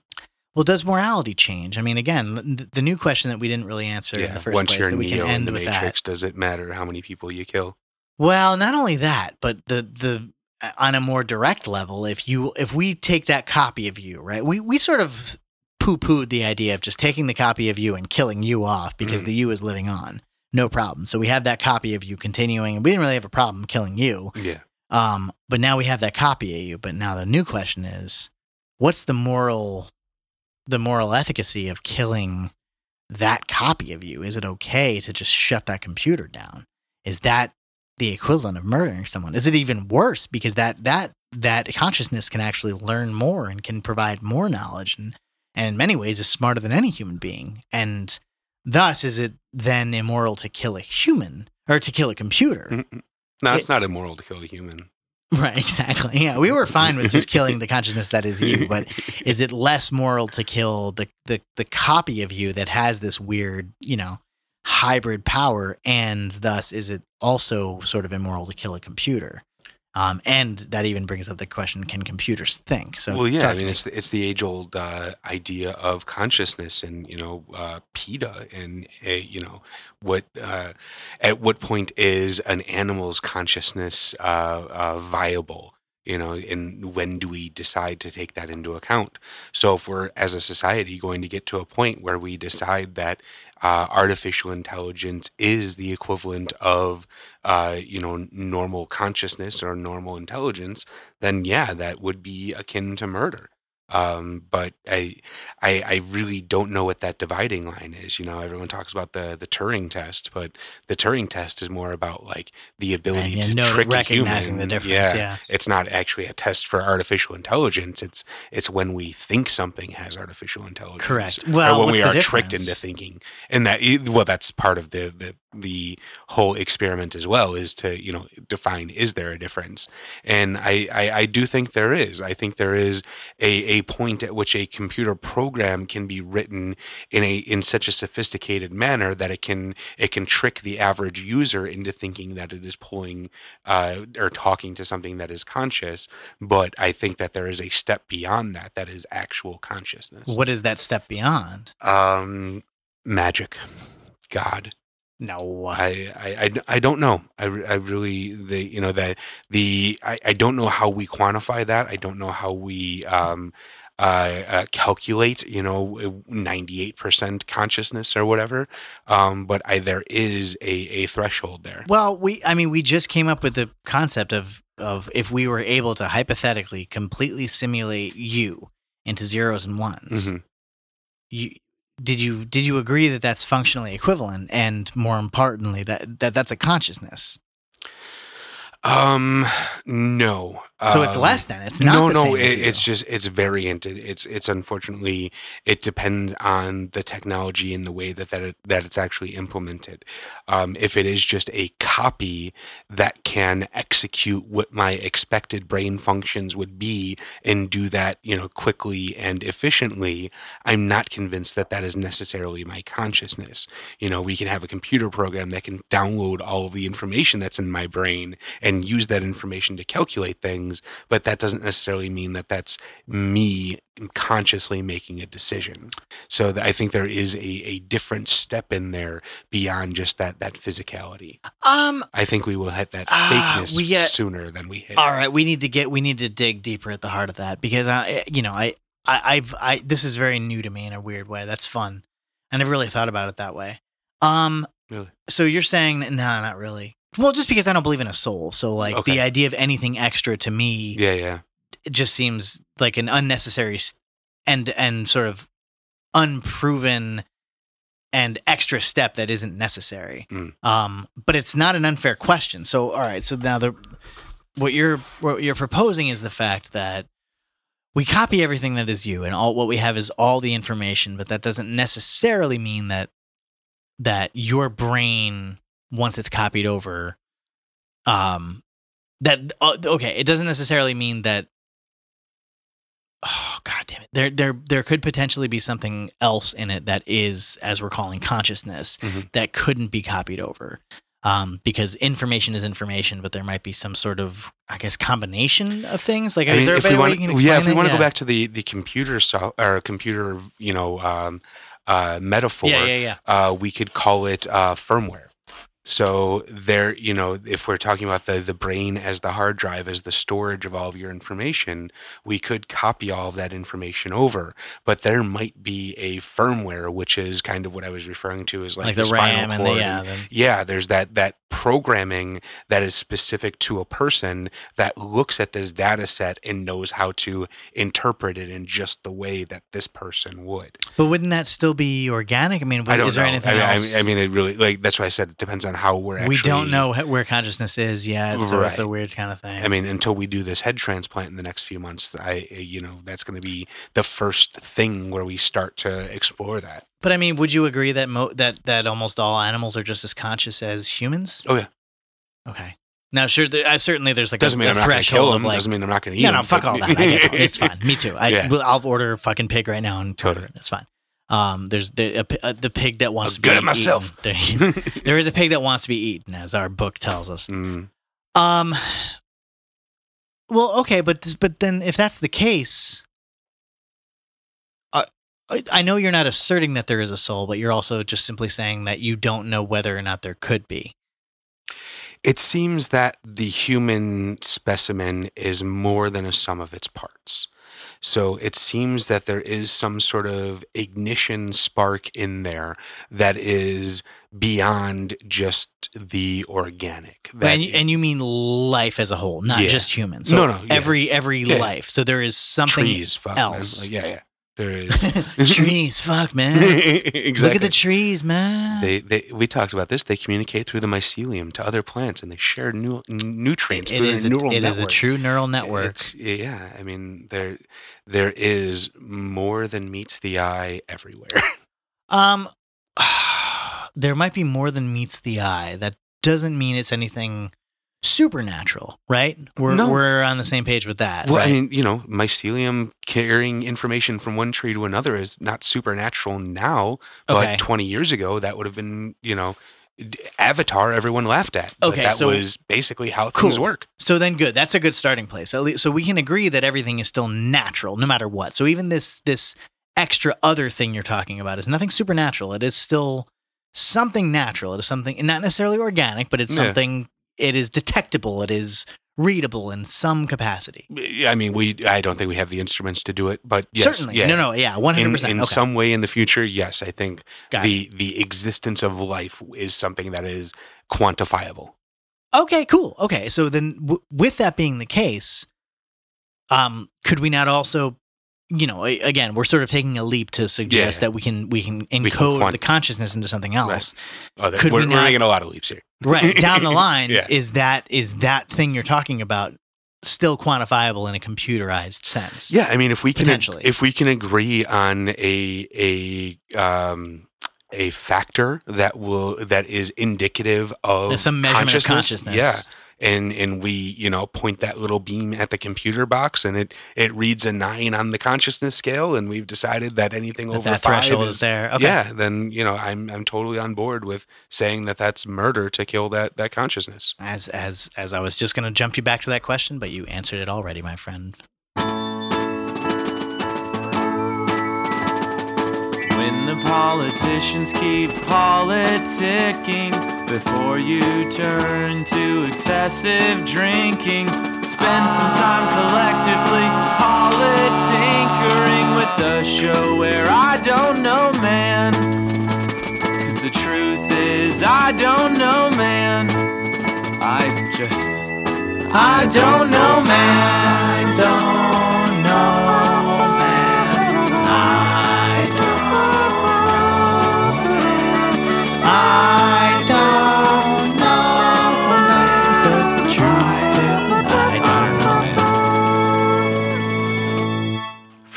well, does morality change? I mean, again, the, the new question that we didn't really answer in the first Once place you're that we can Neo in the with Matrix, does it matter how many people you kill? Well, not only that, but the the on a more direct level, if you if we take that copy of you, right? We we sort of poo pooed the idea of just taking the copy of you and killing you off because Mhm. the you is living on. No problem. So we have that copy of you continuing, and we didn't really have a problem killing you. Yeah. Um, but now we have that copy of you. But now the new question is, what's the moral, the moral efficacy of killing that copy of you? Is it okay to just shut that computer down? Is that the equivalent of murdering someone? Is it even worse because that that that consciousness can actually learn more and can provide more knowledge and and in many ways is smarter than any human being. And thus, is it then immoral to kill a human or to kill a computer? No, it's It- not immoral to kill a human. Right, exactly. Yeah, we were fine with just killing the consciousness that is you, but is it less moral to kill the, the the copy of you that has this weird, you know, hybrid power, and thus is it also sort of immoral to kill a computer? Um, and that even brings up the question: Can computers think? So, well, yeah, I mean, me. it's the, it's the age old uh, idea of consciousness, and you know, uh, PETA, and uh, you know, what uh, at what point is an animal's consciousness uh, uh, viable? You know, and when do we decide to take that into account? So, if we're as a society going to get to a point where we decide that uh, artificial intelligence is the equivalent of, uh, you know, normal consciousness or normal intelligence, then yeah, that would be akin to murder. Um, but I, I, I really don't know what that dividing line is. You know, everyone talks about the the Turing test, but the Turing test is more about like the ability to know- trick a recognizing human. the difference. Yeah, Yeah, it's not actually a test for artificial intelligence. It's it's when we think something has artificial intelligence, correct. or Well, when what's we the are tricked difference? into thinking, and that well, that's part of the the the whole experiment as well is to you know define is there a difference, and I I, I do think there is. I think there is a a point at which a computer program can be written in a in such a sophisticated manner that it can it can trick the average user into thinking that it is pulling uh, or talking to something that is conscious. But I think that there is a step beyond that that is actual consciousness. What is that step beyond? Um, magic, God. No. I, I, I, I don't know. I, I really the you know that the I, I don't know how we quantify that. I don't know how we um uh, uh calculate you know ninety eight percent consciousness or whatever. Um, but I there is a a threshold there. Well, we I mean we just came up with the concept of of if we were able to hypothetically completely simulate you into zeros and ones. Mhm. You did you did you agree that that's functionally equivalent and more importantly that, that that's a consciousness. Um, no. So it's Um, less than. It's not no, the no. It, it's just it's variant. It, it's it's unfortunately it depends on the technology and the way that that it, that it's actually implemented. Um, if it is just a copy that can execute what my expected brain functions would be and do that, you know, quickly and efficiently, I'm not convinced that that is necessarily my consciousness. You know, we can have a computer program that can download all of the information that's in my brain and use that information to calculate things, but that doesn't necessarily mean that that's me consciously making a decision. So I think there is a, a different step in there beyond just that that physicality. um I think we will hit that Ah, fakeness we get- sooner than we hit. all right, we need to get we need to dig deeper at the heart of that because I you know, I I I've I this is very new to me in a weird way. That's fun. I never really thought about it that way. Um Really? so you're saying that no, not really. Well, just because I don't believe in a soul. So like Okay. the idea of anything extra to me Yeah, yeah. it just seems like an unnecessary and and sort of unproven and extra step that isn't necessary. Mm. Um, but it's not an unfair question. So all right, so now the what you're what you're proposing is the fact that we copy everything that is you and all what we have is all the information, but that doesn't necessarily mean that that your brain once it's copied over um that uh, okay, it doesn't necessarily mean that oh god damn it there there there could potentially be something else in it that is as we're calling consciousness Mhm. that couldn't be copied over um, because information is information but there might be some sort of i guess combination of things like I is mean, there a if we way want, yeah, if we want to Yeah. go back to the the computer so or computer, you know, um, uh, metaphor, yeah yeah yeah uh, we could call it uh, firmware. So there, you know, if we're talking about the the brain as the hard drive, as the storage of all of your information, we could copy all of that information over. But there might be a firmware, which is kind of what I was referring to as like, like, the, spinal ram and the yeah the, yeah, there's that that programming that is specific to a person that looks at this data set and knows how to interpret it in just the way that this person would. but wouldn't that still be organic i mean I don't is there anything I mean, I else mean, I mean, it really like that's why I said it depends on how we're actually. we don't know where consciousness is yet so it's a weird kind of thing I mean, until we do this head transplant in the next few months, I you know that's going to be the first thing where we start to explore that. but i mean would you agree that mo- that that almost all animals are just as conscious as humans Oh yeah, okay now sure there, uh, certainly there's like doesn't a, mean a I'm not going to kill them. like doesn't mean I'm not going to eat no, them. no, fuck all that. I get it. It's fine. Me too. I, Yeah. I'll order a fucking pig right now and Totally. It's fine. Um, there's the a, pi- uh, the pig that wants I'm to be good at myself. eaten. There, there is a pig that wants to be eaten, as our book tells us. Mm, Um, well, okay, but but then if that's the case, uh, I I know you're not asserting that there is a soul, but you're also just simply saying that you don't know whether or not there could be. It seems that the human specimen is more than a sum of its parts. So it seems that there is some sort of ignition spark in there that is beyond just the organic. That, and, you, and you mean life as a whole, not Yeah. just humans. So No, no, yeah. every every Yeah. life. So there is something trees, else. Yeah, yeah. There is trees, fuck man. exactly. Look at the trees, man. They, they, we talked about this. They communicate through the mycelium to other plants, and they share nu- nutrients it through is a, neural it is a true neural network. It's- yeah, I mean there there is more than meets the eye everywhere. Um, there might be more than meets the eye. That doesn't mean it's anything supernatural, right? We're No. we're on the same page with that. well, right? I mean, you know, mycelium carrying information from one tree to another is not supernatural now, but Okay. 20 years ago that would have been, you know, Avatar everyone laughed at. But Okay, that so- was basically how things Cool. work. So then, good. That's a good starting place. At least, so we can agree that everything is still natural, no matter what. So even this this extra other thing you're talking about is nothing supernatural. It is still something natural. It is something not necessarily organic, but it's Yeah. It is detectable. It is readable in some capacity. I mean, we I don't think we have the instruments to do it, but yes, Certainly, yeah. no, no, yeah, one hundred percent. in Okay, some way in the future, yes, I think Got the the existence of life is something that is quantifiable. Okay, cool. Okay, so then w- with that being the case, um, could we not also, you know, again, we're sort of taking a leap to suggest Yeah. that we can we can can encode quant- the consciousness into something else. Oh, that, Could we're, we we're not- making a lot of leaps here. Right, down the line, Yeah. is that is that thing you're talking about still quantifiable in a computerized sense? Yeah, I mean, if we can Potentially. if we can agree on a a um a factor that will that is indicative of There's some measurement of consciousness, consciousness. yeah, and and we you know point that little beam at the computer box and it it reads a nine on the consciousness scale, and we've decided that anything that, over that five threshold is is there. Okay. yeah, then you know I'm I'm totally on board with saying that that's murder to kill that that consciousness. As as as I was just going to jump you back to that question, but you answered it already, my friend. When the politicians keep politicking before you turn to excessive drinking, spend some time collectively politinkering with the show where I don't know, man. Cause the truth is, I don't know, man. I just. I don't know, man. I don't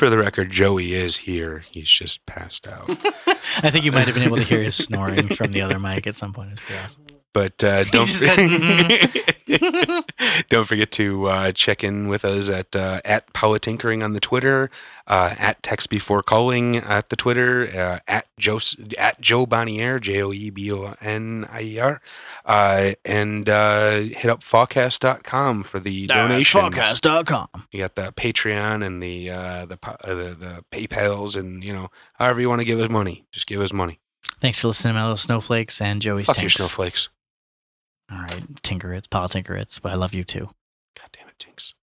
For the record, Joey is here. He's just passed out. I think you might have been able to hear his snoring from the other mic at some point. It's pretty awesome. But uh, don't just said, "Mhm." don't forget to uh, check in with us at uh, at Politinkering on the Twitter, uh, at Text Before Calling at the Twitter, uh, at Joe at Joe Bonnier J O E B O N I E R, uh, and uh, hit up Fawcast.com for the donations. Podcast.com. You got the Patreon and the uh, the uh, the the PayPal's and you know however you want to give us money, just give us money. Thanks for listening to my little snowflakes and Joey's Fuck your snowflakes. All right, Tinkerits, Paul Tinkerits, but I love you too. God damn it, Tinks.